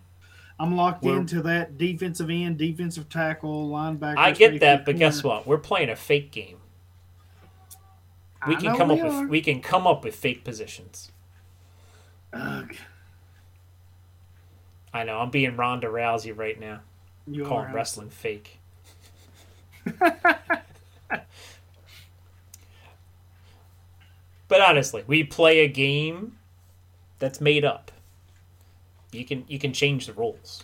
I'm locked We're- into that defensive end, defensive tackle, linebacker. i get that but guess what we're playing a fake game we I can come we up are. with we can come up with fake positions Ugh, i know i'm being ronda rousey right now you calling are wrestling fake. but honestly, we play a game that's made up. You can you can change the rules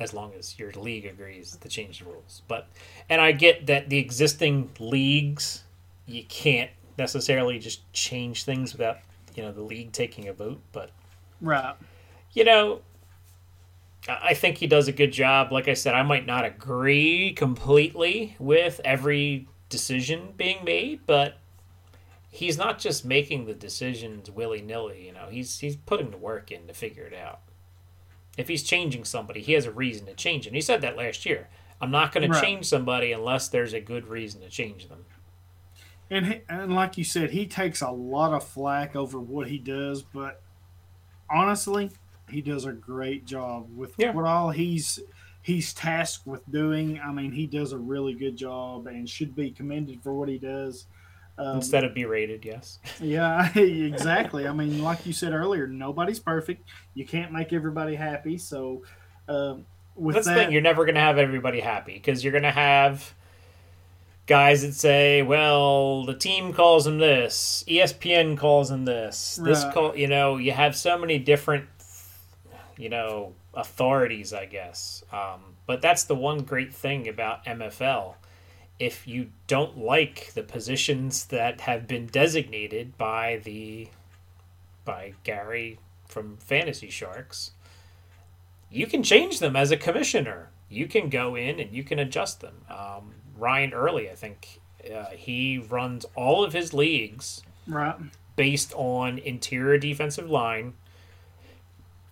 as long as your league agrees to change the rules. But and I get that the existing leagues you can't necessarily just change things without you know the league taking a vote, but right. you know, I think he does a good job. Like I said, I might not agree completely with every decision being made, but he's not just making the decisions willy nilly. You know, he's he's putting the work in to figure it out. If he's changing somebody, he has a reason to change. And he said that last year. I'm not going Right. to change somebody unless there's a good reason to change them. And he, and like you said, he takes a lot of flack over what he does, but honestly, he does a great job with Yeah. what all he's he's tasked with doing. I mean, he does a really good job and should be commended for what he does. Um, Instead of berated, yes. yeah, exactly. I mean, like you said earlier, nobody's perfect. You can't make everybody happy. So, um, with That's the thing. You're never going to have everybody happy because you're going to have guys that say, "Well, the team calls him this, ESPN calls him this, this Right. call." You know, you have so many different, you know, authorities. I guess, um, but that's the one great thing about MFL. If you don't like the positions that have been designated by the by Gary from Fantasy Sharks, you can change them as a commissioner. You can go in and you can adjust them. Um, Ryan Early, I think, uh, he runs all of his leagues right? based on interior defensive line,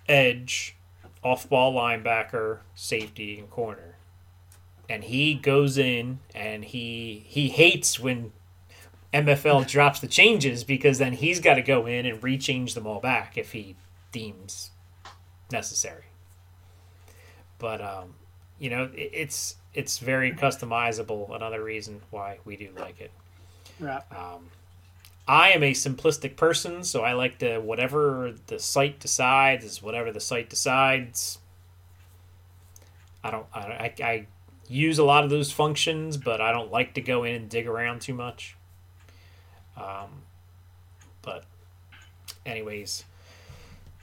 edge, off ball linebacker, safety, and corner. And he goes in and he he hates when MFL drops the changes because then he's got to go in and rechange them all back if he deems necessary. But um, you know, it, it's it's very customizable. Another reason why we do like it. Right. Um, I am a simplistic person, so I like to whatever the site decides is whatever the site decides. I don't. I, I, I use a lot of those functions, but I don't like to go in and dig around too much. Um, but, anyways,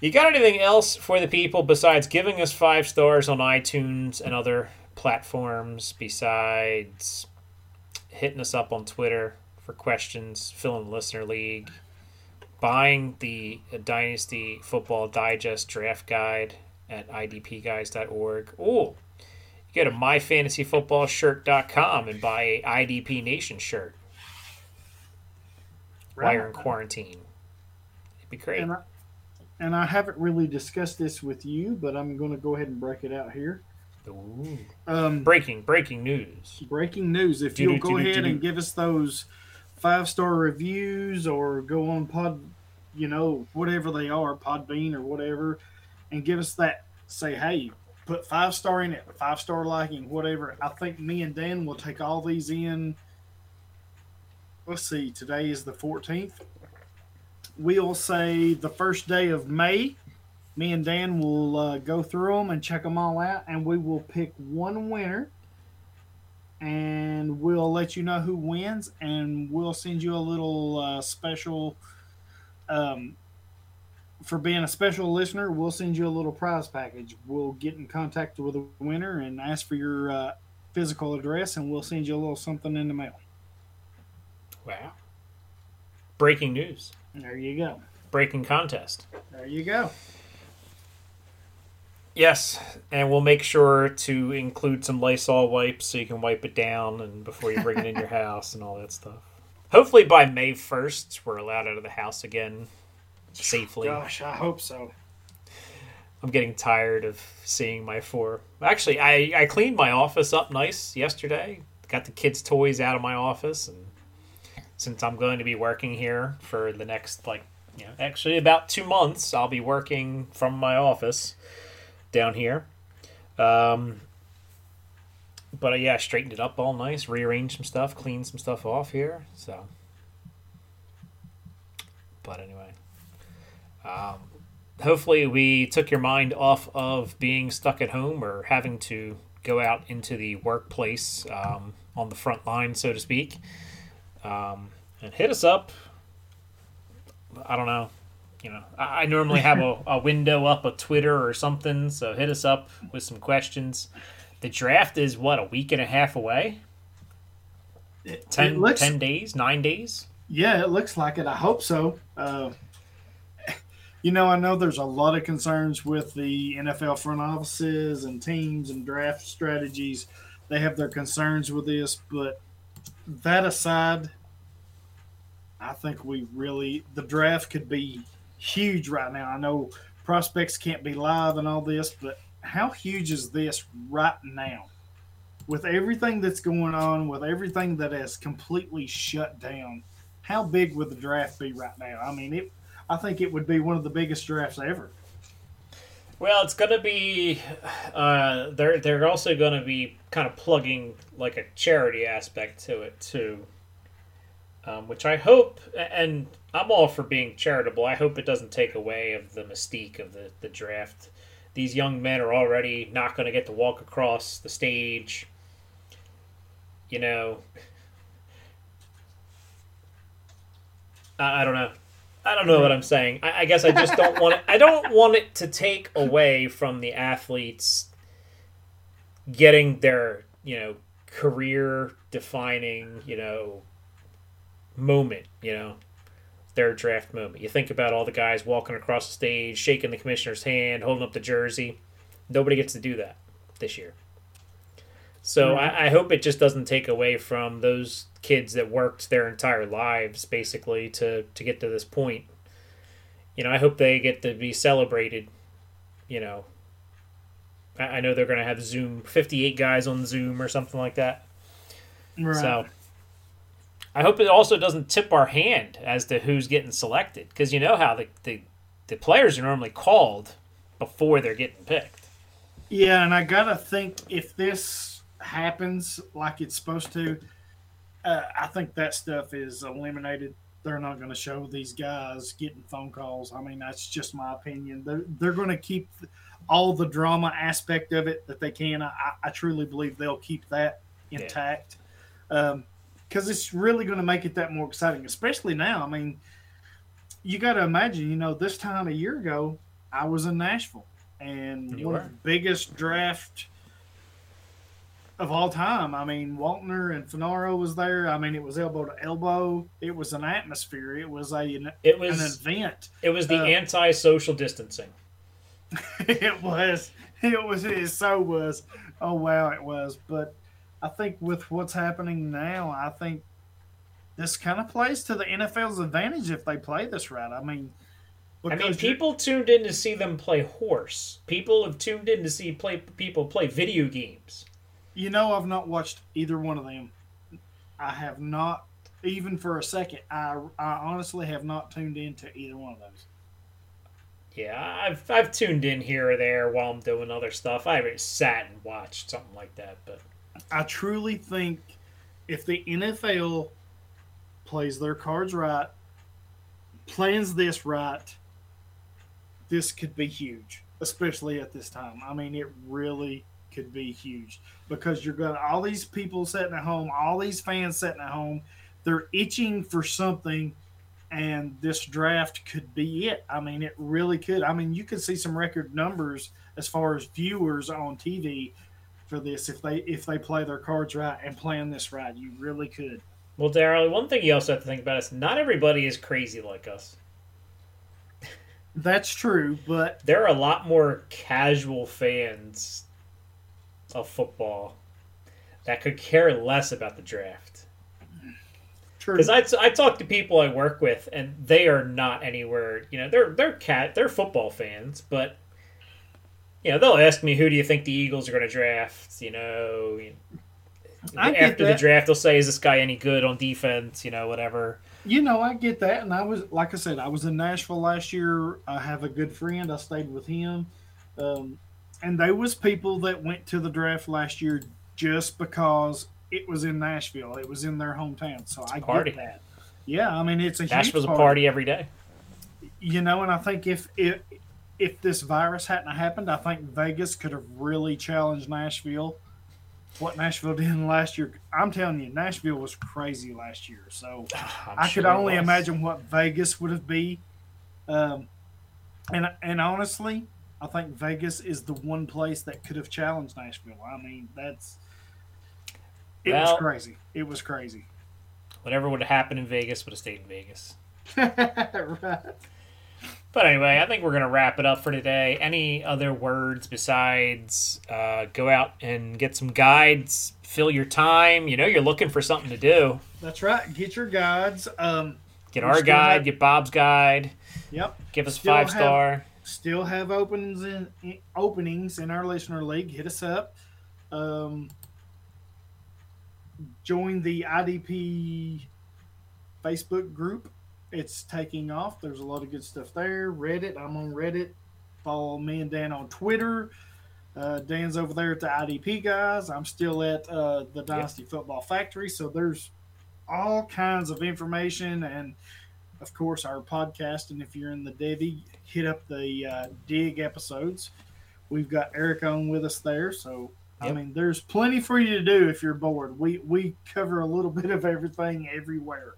you got anything else for the people besides giving us five stars on iTunes and other platforms besides hitting us up on Twitter for questions, filling the listener league, buying the Dynasty Football Digest draft guide at idpguys.org. Oh, go to myfantasyfootballshirt.com and buy a IDP Nation shirt while you're in quarantine. It'd be great. And I, and I haven't really discussed this with you, but I'm going to go ahead and break it out here. Um, Breaking, breaking news. breaking news. If you'll go ahead and give us those five star reviews or go on Pod, you know, whatever they are, Podbean or whatever, and give us that, say, hey, put five star in it, five star liking, whatever. I think me and Dan will take all these in. Let's see, today is the 14th. We'll say the first day of May. Me and Dan will uh, go through them and check them all out, and we will pick one winner and we'll let you know who wins and we'll send you a little uh, special um, for being a special listener we'll send you a little prize package we'll get in contact with the winner and ask for your uh, physical address and we'll send you a little something in the mail Wow. Breaking news. there you go Breaking contest. there you go Yes, and we'll make sure to include some Lysol wipes so you can wipe it down and before you bring it in your house and all that stuff. Hopefully by May 1st, we're allowed out of the house again safely. gosh i hope so I'm getting tired of seeing my four. Actually, I, I cleaned my office up nice yesterday. Got the kids' toys out of my office, and since I'm going to be working here for the next like, you know, actually about two months, I'll be working from my office down here. Um, but uh, yeah, I straightened it up all nice, rearranged some stuff, cleaned some stuff off here. So, but anyway, um, hopefully we took your mind off of being stuck at home or having to go out into the workplace um, on the front line, so to speak. Um, and hit us up. I don't know. You know, I, I normally have a, a window up a Twitter or something, so hit us up with some questions. The draft is what a week and a half away. It- 10, it looks- 10 days, nine days. Yeah, it looks like it. I hope so. Uh, you know, I know there's a lot of concerns with the NFL front offices and teams and draft strategies. They have their concerns with this, but that aside, I think we really the draft could be huge right now. I know prospects can't be live and all this, but how huge is this right now? With everything that's going on, with everything that has completely shut down, how big would the draft be right now? I mean, it. I think it would be one of the biggest drafts ever. Well, it's gonna be. Uh, they're they're also gonna be kind of plugging like a charity aspect to it too, um, which I hope. And I'm all for being charitable. I hope it doesn't take away of the mystique of the the draft. These young men are already not going to get to walk across the stage. You know. I, I don't know. I don't know what I'm saying. I, I guess I just don't want it. I don't want it to take away from the athletes getting their, you know, career defining, you know, moment, you know, their draft moment. You think about all the guys walking across the stage, shaking the commissioner's hand, holding up the jersey. Nobody gets to do that this year. So mm-hmm. I, I hope it just doesn't take away from those kids that worked their entire lives basically to to get to this point. You know, I hope they get to be celebrated. You know, I, I know they're going to have Zoom, fifty-eight guys on Zoom or something like that. Right. So I hope it also doesn't tip our hand as to who's getting selected because you know how the, the the players are normally called before they're getting picked. Yeah, and I gotta think if this happens like it's supposed to, uh, I think that stuff is eliminated. They're not going to show these guys getting phone calls. I mean, that's just my opinion. They're, they're going to keep all the drama aspect of it that they can. I, I truly believe they'll keep that intact because it's really going to make it that more exciting, especially now. I mean, you got to imagine, you know, this time a year ago, I was in Nashville, and You one were. of the biggest draft of all time. I mean, Waltner and Finaro was there. I mean, it was elbow to elbow. It was an atmosphere. It was a an, It was an event. it was the uh, anti-social distancing. it was. It was. It so was. Oh wow, it was. But I think with what's happening now, I think this kind of plays to the NFL's advantage if they play this right. I mean, I mean, people tuned in to see them play horse. People have tuned in to see play people play video games. You know, I've not watched either one of them. I have not, even for a second. I, I honestly have not tuned into either one of those. Yeah, I've I've tuned in here or there while I'm doing other stuff. I haven't sat and watched something like that, but I truly think if the NFL plays their cards right, plans this right, this could be huge, especially at this time. I mean, it really could be huge because you're going to all these people sitting at home, all these fans sitting at home, they're itching for something and this draft could be it. I mean, it really could. I mean, you could see some record numbers as far as viewers on TV for this if they if they play their cards right and plan this right. You really could. well, Daryl, one thing you also have to think about is not everybody is crazy like us. That's true, but There are a lot more casual fans of football that could care less about the draft. true. Because I, I talk to people I work with, and they are not anywhere. You know, they're they're cat they're football fans, but you know they'll ask me who do you think the Eagles are going to draft. You know, I after the draft they'll say is this guy any good on defense? You know, whatever. You know, I get that, and I was like I said, I was in Nashville last year. I have a good friend. I stayed with him, um, and there was people that went to the draft last year just because it was in Nashville. It was in their hometown, so I party. get that. Yeah, I mean it's a Nashville's huge a party every day. You know, and I think if if if this virus hadn't happened, I think Vegas could have really challenged Nashville. What Nashville did last year, I'm telling you, Nashville was crazy last year. So I'm I sure could only imagine what Vegas would have been. Um, and and honestly, I think Vegas is the one place that could have challenged Nashville. I mean, that's it Well- was crazy. It was crazy. Whatever would have happened in Vegas would have stayed in Vegas. right. But anyway, I think we're gonna wrap it up for today. Any other words besides uh, go out and get some guides, fill your time. You know, you're looking for something to do. That's right. Get your guides. Um, Get our guide, have- get Bob's guide, yep. give us five have- star. Still have openings in, in- openings in our listener league. Hit us up. Um, join the IDP Facebook group. It's taking off. There's a lot of good stuff there. Reddit. I'm on Reddit. Follow me and Dan on Twitter. Uh, Dan's over there at the IDP guys. I'm still at uh, the Dynasty Football Factory. So there's all kinds of information and of course, our podcast. And if you're in the devy, hit up the uh, Dig episodes. We've got Eric on with us there. So, I mean, there's plenty for you to do if you're bored. We, we cover a little bit of everything everywhere.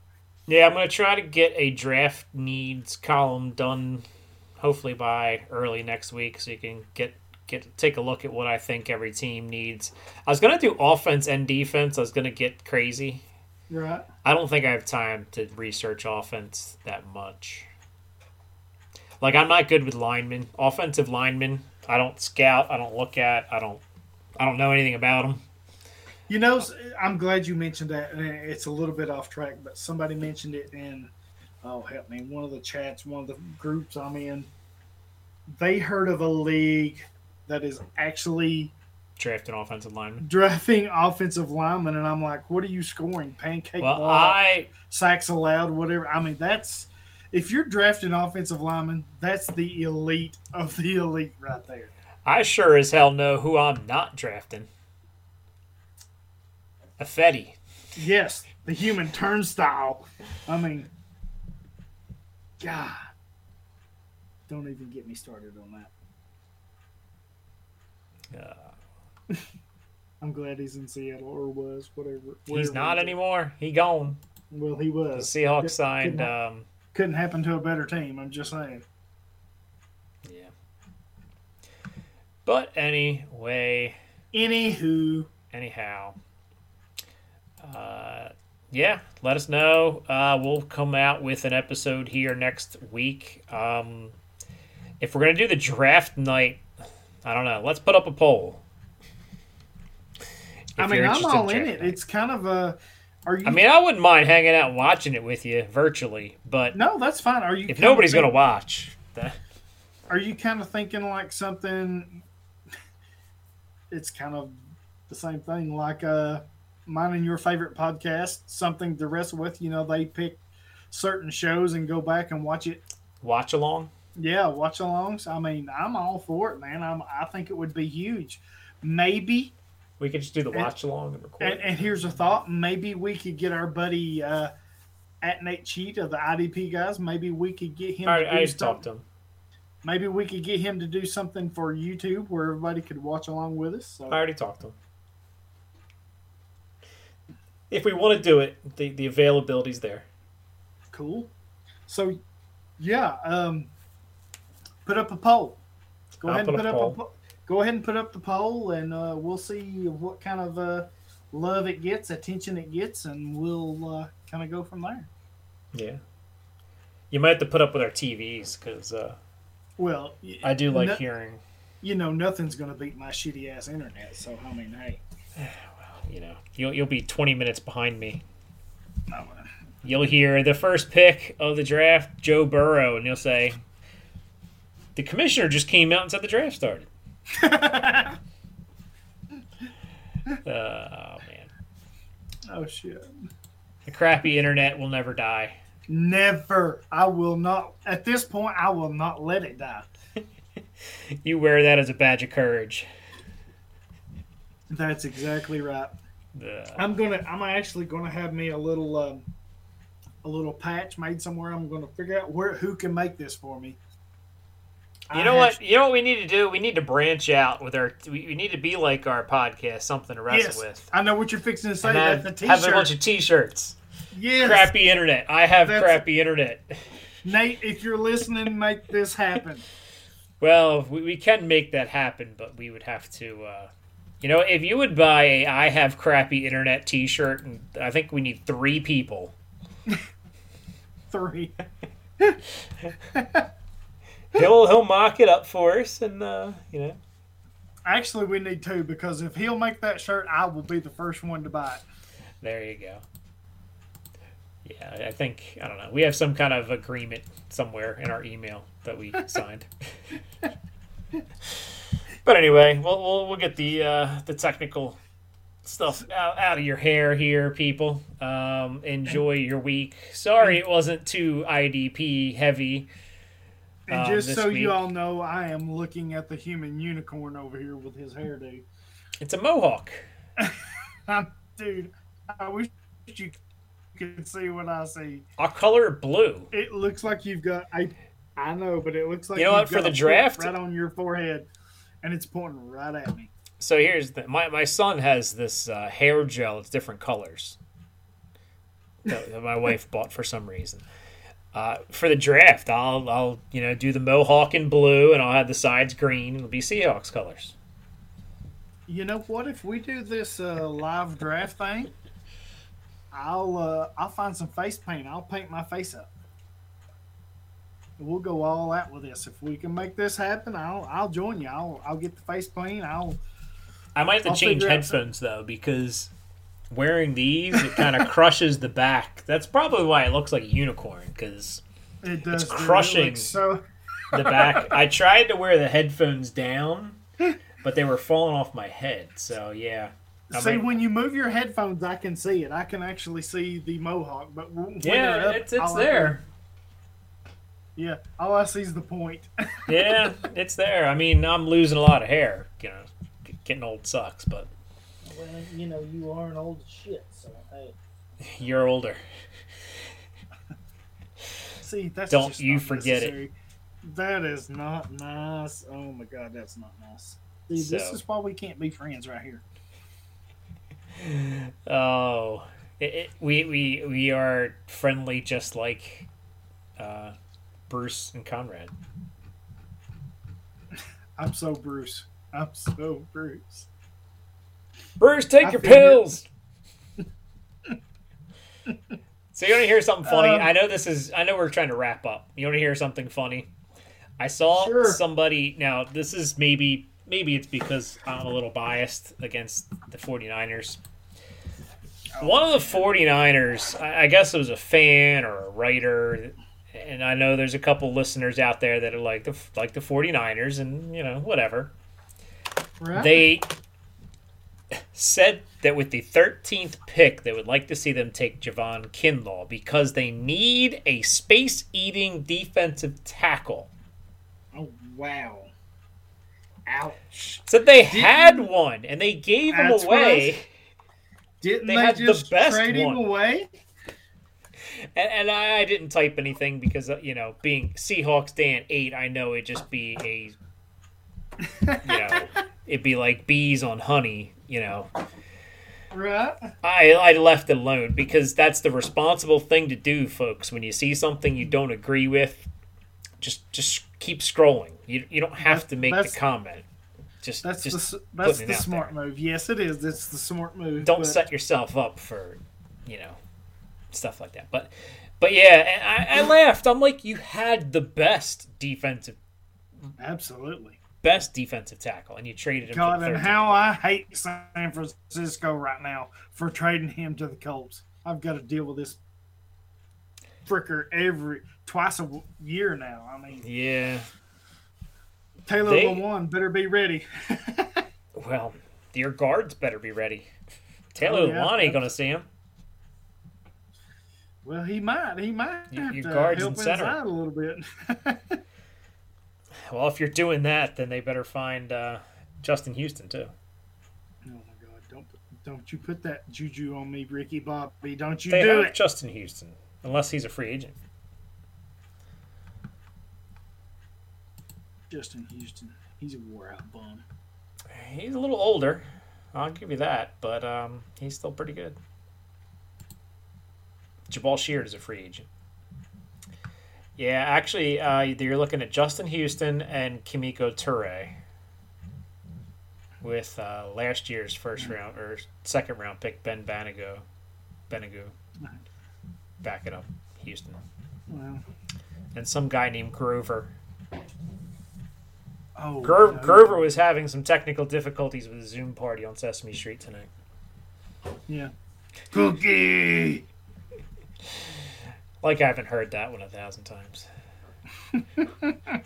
Yeah, I'm gonna try to get a draft needs column done, hopefully by early next week, so you can get get take a look at what I think every team needs. I was gonna do offense and defense. I was gonna get crazy. Right. I don't think I have time to research offense that much. Like I'm not good with linemen, offensive linemen. I don't scout. I don't look at. I don't. I don't know anything about them. You know, I'm glad you mentioned that. and It's a little bit off track, but somebody mentioned it in, oh, help me, one of the chats, one of the groups I'm in. They heard of a league that is actually Drafting offensive linemen. drafting offensive linemen, and I'm like, what are you scoring? Pancake Well, block, I sacks allowed, whatever. I mean, that's if you're drafting offensive linemen, that's the elite of the elite right there. I sure as hell know who I'm not drafting. Ifedi. Yes, the human turnstile. I mean, God, don't even get me started on that. Uh, I'm glad he's in Seattle or was whatever. he's not at. anymore. He gone. Well, he was. The. Seahawks signed. couldn't, Um, couldn't happen to a better team. I'm just saying. yeah. But anyway, Anywho, anyhow, uh, yeah, let us know. Uh, we'll come out with an episode here next week. Um, if we're gonna do the draft night, I don't know. Let's put up a poll. I mean, I'm all in draft it. It's kind of a. Are you? I mean, I wouldn't mind hanging out and watching it with you virtually, but no, that's fine. Are you? if nobody's think- gonna watch, that, Are you kind of thinking like something? It's kind of the same thing, like uh, mine and your favorite podcast, something to wrestle with. You know, they pick certain shows and go back and watch it. watch along. Yeah, watch alongs. I mean, I'm all for it, man. I'm. I think it would be huge. Maybe, We could just do the watch along and record. and, and here's a thought: maybe we could get our buddy uh, at Nate Cheat of the IDP guys. Maybe we could get him. I, to I already talked to him. Maybe we could get him to do something for YouTube where everybody could watch along with us. So I already talked to him. If we want to do it, the the availability's there. cool. So yeah, um, put up a poll. Go I'll ahead and put put a up poll. a po- go ahead and put up the poll, and uh, we'll see what kind of uh, love it gets, attention it gets, and we'll uh, kind of go from there. Yeah. You might have to put up with our TVs because uh, Well, I do like no- hearing. you know, nothing's gonna beat my shitty ass internet. So I mean, hey, You know, you'll you'll be twenty minutes behind me. no, uh, You'll hear the first pick of the draft, Joe Burrow, and you'll say, "The commissioner just came out and said the draft started." Uh, oh man, oh shit. the crappy internet will never die. Never. I will not. At this point, I will not let it die. You wear that as a badge of courage. That's exactly right. Uh, I'm gonna. I'm actually gonna have me a little, um, a little patch made somewhere. I'm gonna figure out where who can make this for me. You I know what? You know what we need to do? We need to branch out with our. We, we need to be like our podcast, something to wrestle Yes, with. I know what you're fixing to say. Have, That's the have a T-shirt. bunch of T-shirts. yes, Crappy internet. I have That's- crappy internet. Nate. If you're listening, make this happen. Well, we, we can make that happen, but we would have to. Uh, you know, if you would buy a "I have crappy internet" T-shirt, and I think we need three people. Three. He'll he'll mock it up for us, and uh, you know, Actually, we need two because if he'll make that shirt, I will be the first one to buy it. there you go. Yeah, I think I don't know. We have some kind of agreement somewhere in our email that we signed. but anyway, we'll, we'll we'll get the uh, the technical stuff out, out of your hair here, people. Um, enjoy your week. Sorry it wasn't too IDP heavy. And um, just so week. you all know, I am looking at the human unicorn over here with his hairdo. It's a mohawk. Dude, I wish you could see what I see. I'll color it blue. It looks like you've got I I know, but it looks like You know you've what, for the draft- right on your forehead, and it's pointing right at me. So here's the my my son has this uh, hair gel. It's different colors that, that my wife bought for some reason. Uh, for the draft, I'll I'll you know do the mohawk in blue, and I'll have the sides green. It'll be Seahawks colors. You know what? If we do this uh, live draft thing, I'll uh, I'll find some face paint. I'll paint my face up. We'll go all out with this. If we can make this happen, I'll I'll join you. I'll I'll get the face paint. I'll I might have to I'll change figure out headphones though because wearing these it kind of crushes the back. That's probably why it looks like a unicorn because it does dude. It crushing. looks so the back. I tried to wear the headphones down, but they were falling off my head. So yeah. I See, might- when you move your headphones, I can see it. I can actually see the mohawk, but yeah, up, it's it's there. yeah, all I see is the point. Yeah, it's there. I mean, I'm losing a lot of hair. You know, getting old sucks, but well, you know, you aren't old as shit, so hey. you're older. See, that's Don't just you not forget it. That is not nice. Oh my god, that's not nice. See, this is why we can't be friends right here. Oh, it, it, we we we are friendly, just like uh, Bruce and Conrad. I'm so Bruce. I'm so Bruce. Bruce, take I your pills. so you want to hear something funny? Um, I know this is. I know we're trying to wrap up. You want to hear something funny? I saw Sure. somebody. Now this is maybe maybe it's because I'm a little biased against the 49ers. One of the 49ers, I I guess it was a fan or a writer, and I know there's a couple listeners out there that are like the like the 49ers and you know whatever Right? they said that with the 13th pick, they would like to see them take Javon Kinlaw because they need a space eating defensive tackle. oh wow. Ouch. Said they had one and they gave him That's what I away. s- Didn't They they, had the just best trade one. him away? And, and I didn't type anything because, uh, you know, being Seahawks Day and 8, I know it'd just be a, you know, it'd be like bees on honey, you know. Right? I, I left it alone because that's the responsible thing to do, folks. When you see something you don't agree with, just just keep scrolling. You, you don't have to make the comment. Just That's just the that's the smart there. move. Yes, it is. It's the smart move. don't but- set yourself up for you know stuff like that. But but yeah, I, I laughed. I'm like, you had the best defensive Absolutely. Best defensive tackle, and you traded him. God, and how I hate San Francisco right now for trading him to the Colts. I've got to deal with this fricker every twice a year now. I mean, Yeah. Taylor They- Lewan better be ready. Well, your guards better be ready. Taylor Oh, yeah. Lewan ain't gonna see him. well, he might. He might You- have to guards help and center. a little bit. Well, if you're doing that, then they better find uh, Justin Houston too. Oh my God! Don't don't you put that juju on me, Ricky Bobby? Don't you They do have it? Justin Houston, unless he's a free agent. Justin Houston. He's a wore out bum. He's a little older. I'll give you that, but um, he's still pretty good. Jabaal Sheard is a free agent. Yeah, actually, uh, you're looking at Justin Houston and Kemoko Turay with uh, last year's first round or second round pick Ben Banago, Benagu. Back it up, Houston, Well, and some guy named Grover. oh, Gro- no. Grover was having some technical difficulties with the Zoom party on Sesame Street tonight. Yeah. Cookie. Like I haven't heard that one a thousand times.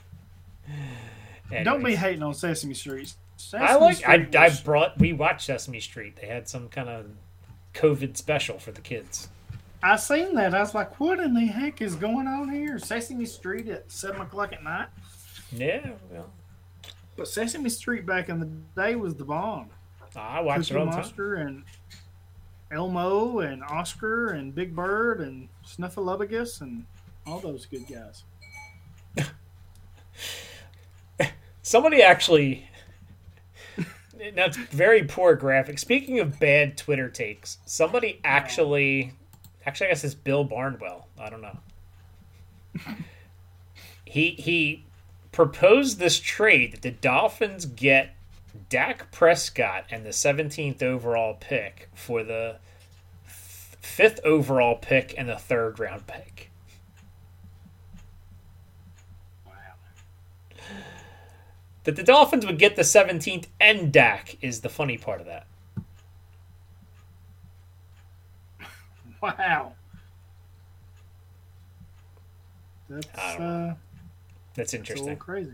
Don't be hating on Sesame Street. Sesame I like. I, Street I was- brought. We watched Sesame Street. They had some kind of COVID special for the kids. I seen that. I was like, what in the heck is going on here? Sesame Street at seven o'clock at night. Yeah, well, But Sesame Street back in the day was the bomb. I watched Cookie it all the time. Monster and Elmo and Oscar and Big Bird and Snuffleupagus and all those good guys. Somebody actually. That's very poor graphic. Speaking of bad Twitter takes, somebody actually, actually, I guess it's Bill Barnwell. I don't know. he he proposed this trade that the Dolphins get Dak Prescott and the 17th overall pick for the fifth overall pick and the third round pick. Wow. That the Dolphins would get the 17th and Dak is the funny part of that. Wow. That's uh, That's that's interesting. little crazy.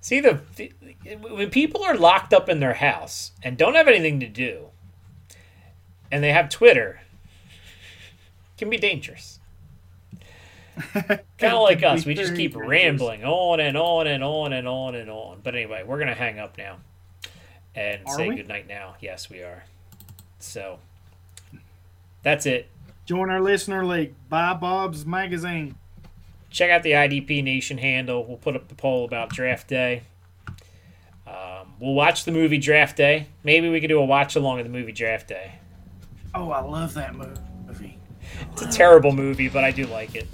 See the, the when people are locked up in their house and don't have anything to do, and they have Twitter, it can be dangerous. Kind of like us, we just keep rambling on and on and on and on and on. But anyway, we're gonna hang up now and Are say we? goodnight now. Yes, we are. So that's it. Join our listener league. Buy Bob's magazine. check out the IDP Nation handle. We'll put up the poll about draft day. Um, we'll watch the movie Draft Day. Maybe we could do a watch along of the movie Draft Day. Oh, I love that movie. It's a terrible movie, but I do like it.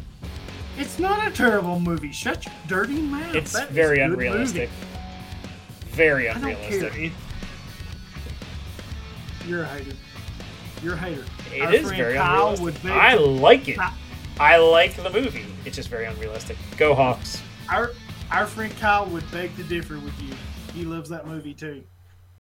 It's not a terrible movie. Shut your dirty mouth. It's That very unrealistic. movie. Very I unrealistic. You're a hater. You're a hater. It Our is very Kyle unrealistic. I like it. Ki- I like the movie. It's just very unrealistic. Go Hawks. Our our friend Kyle would beg to differ with you. He loves that movie too.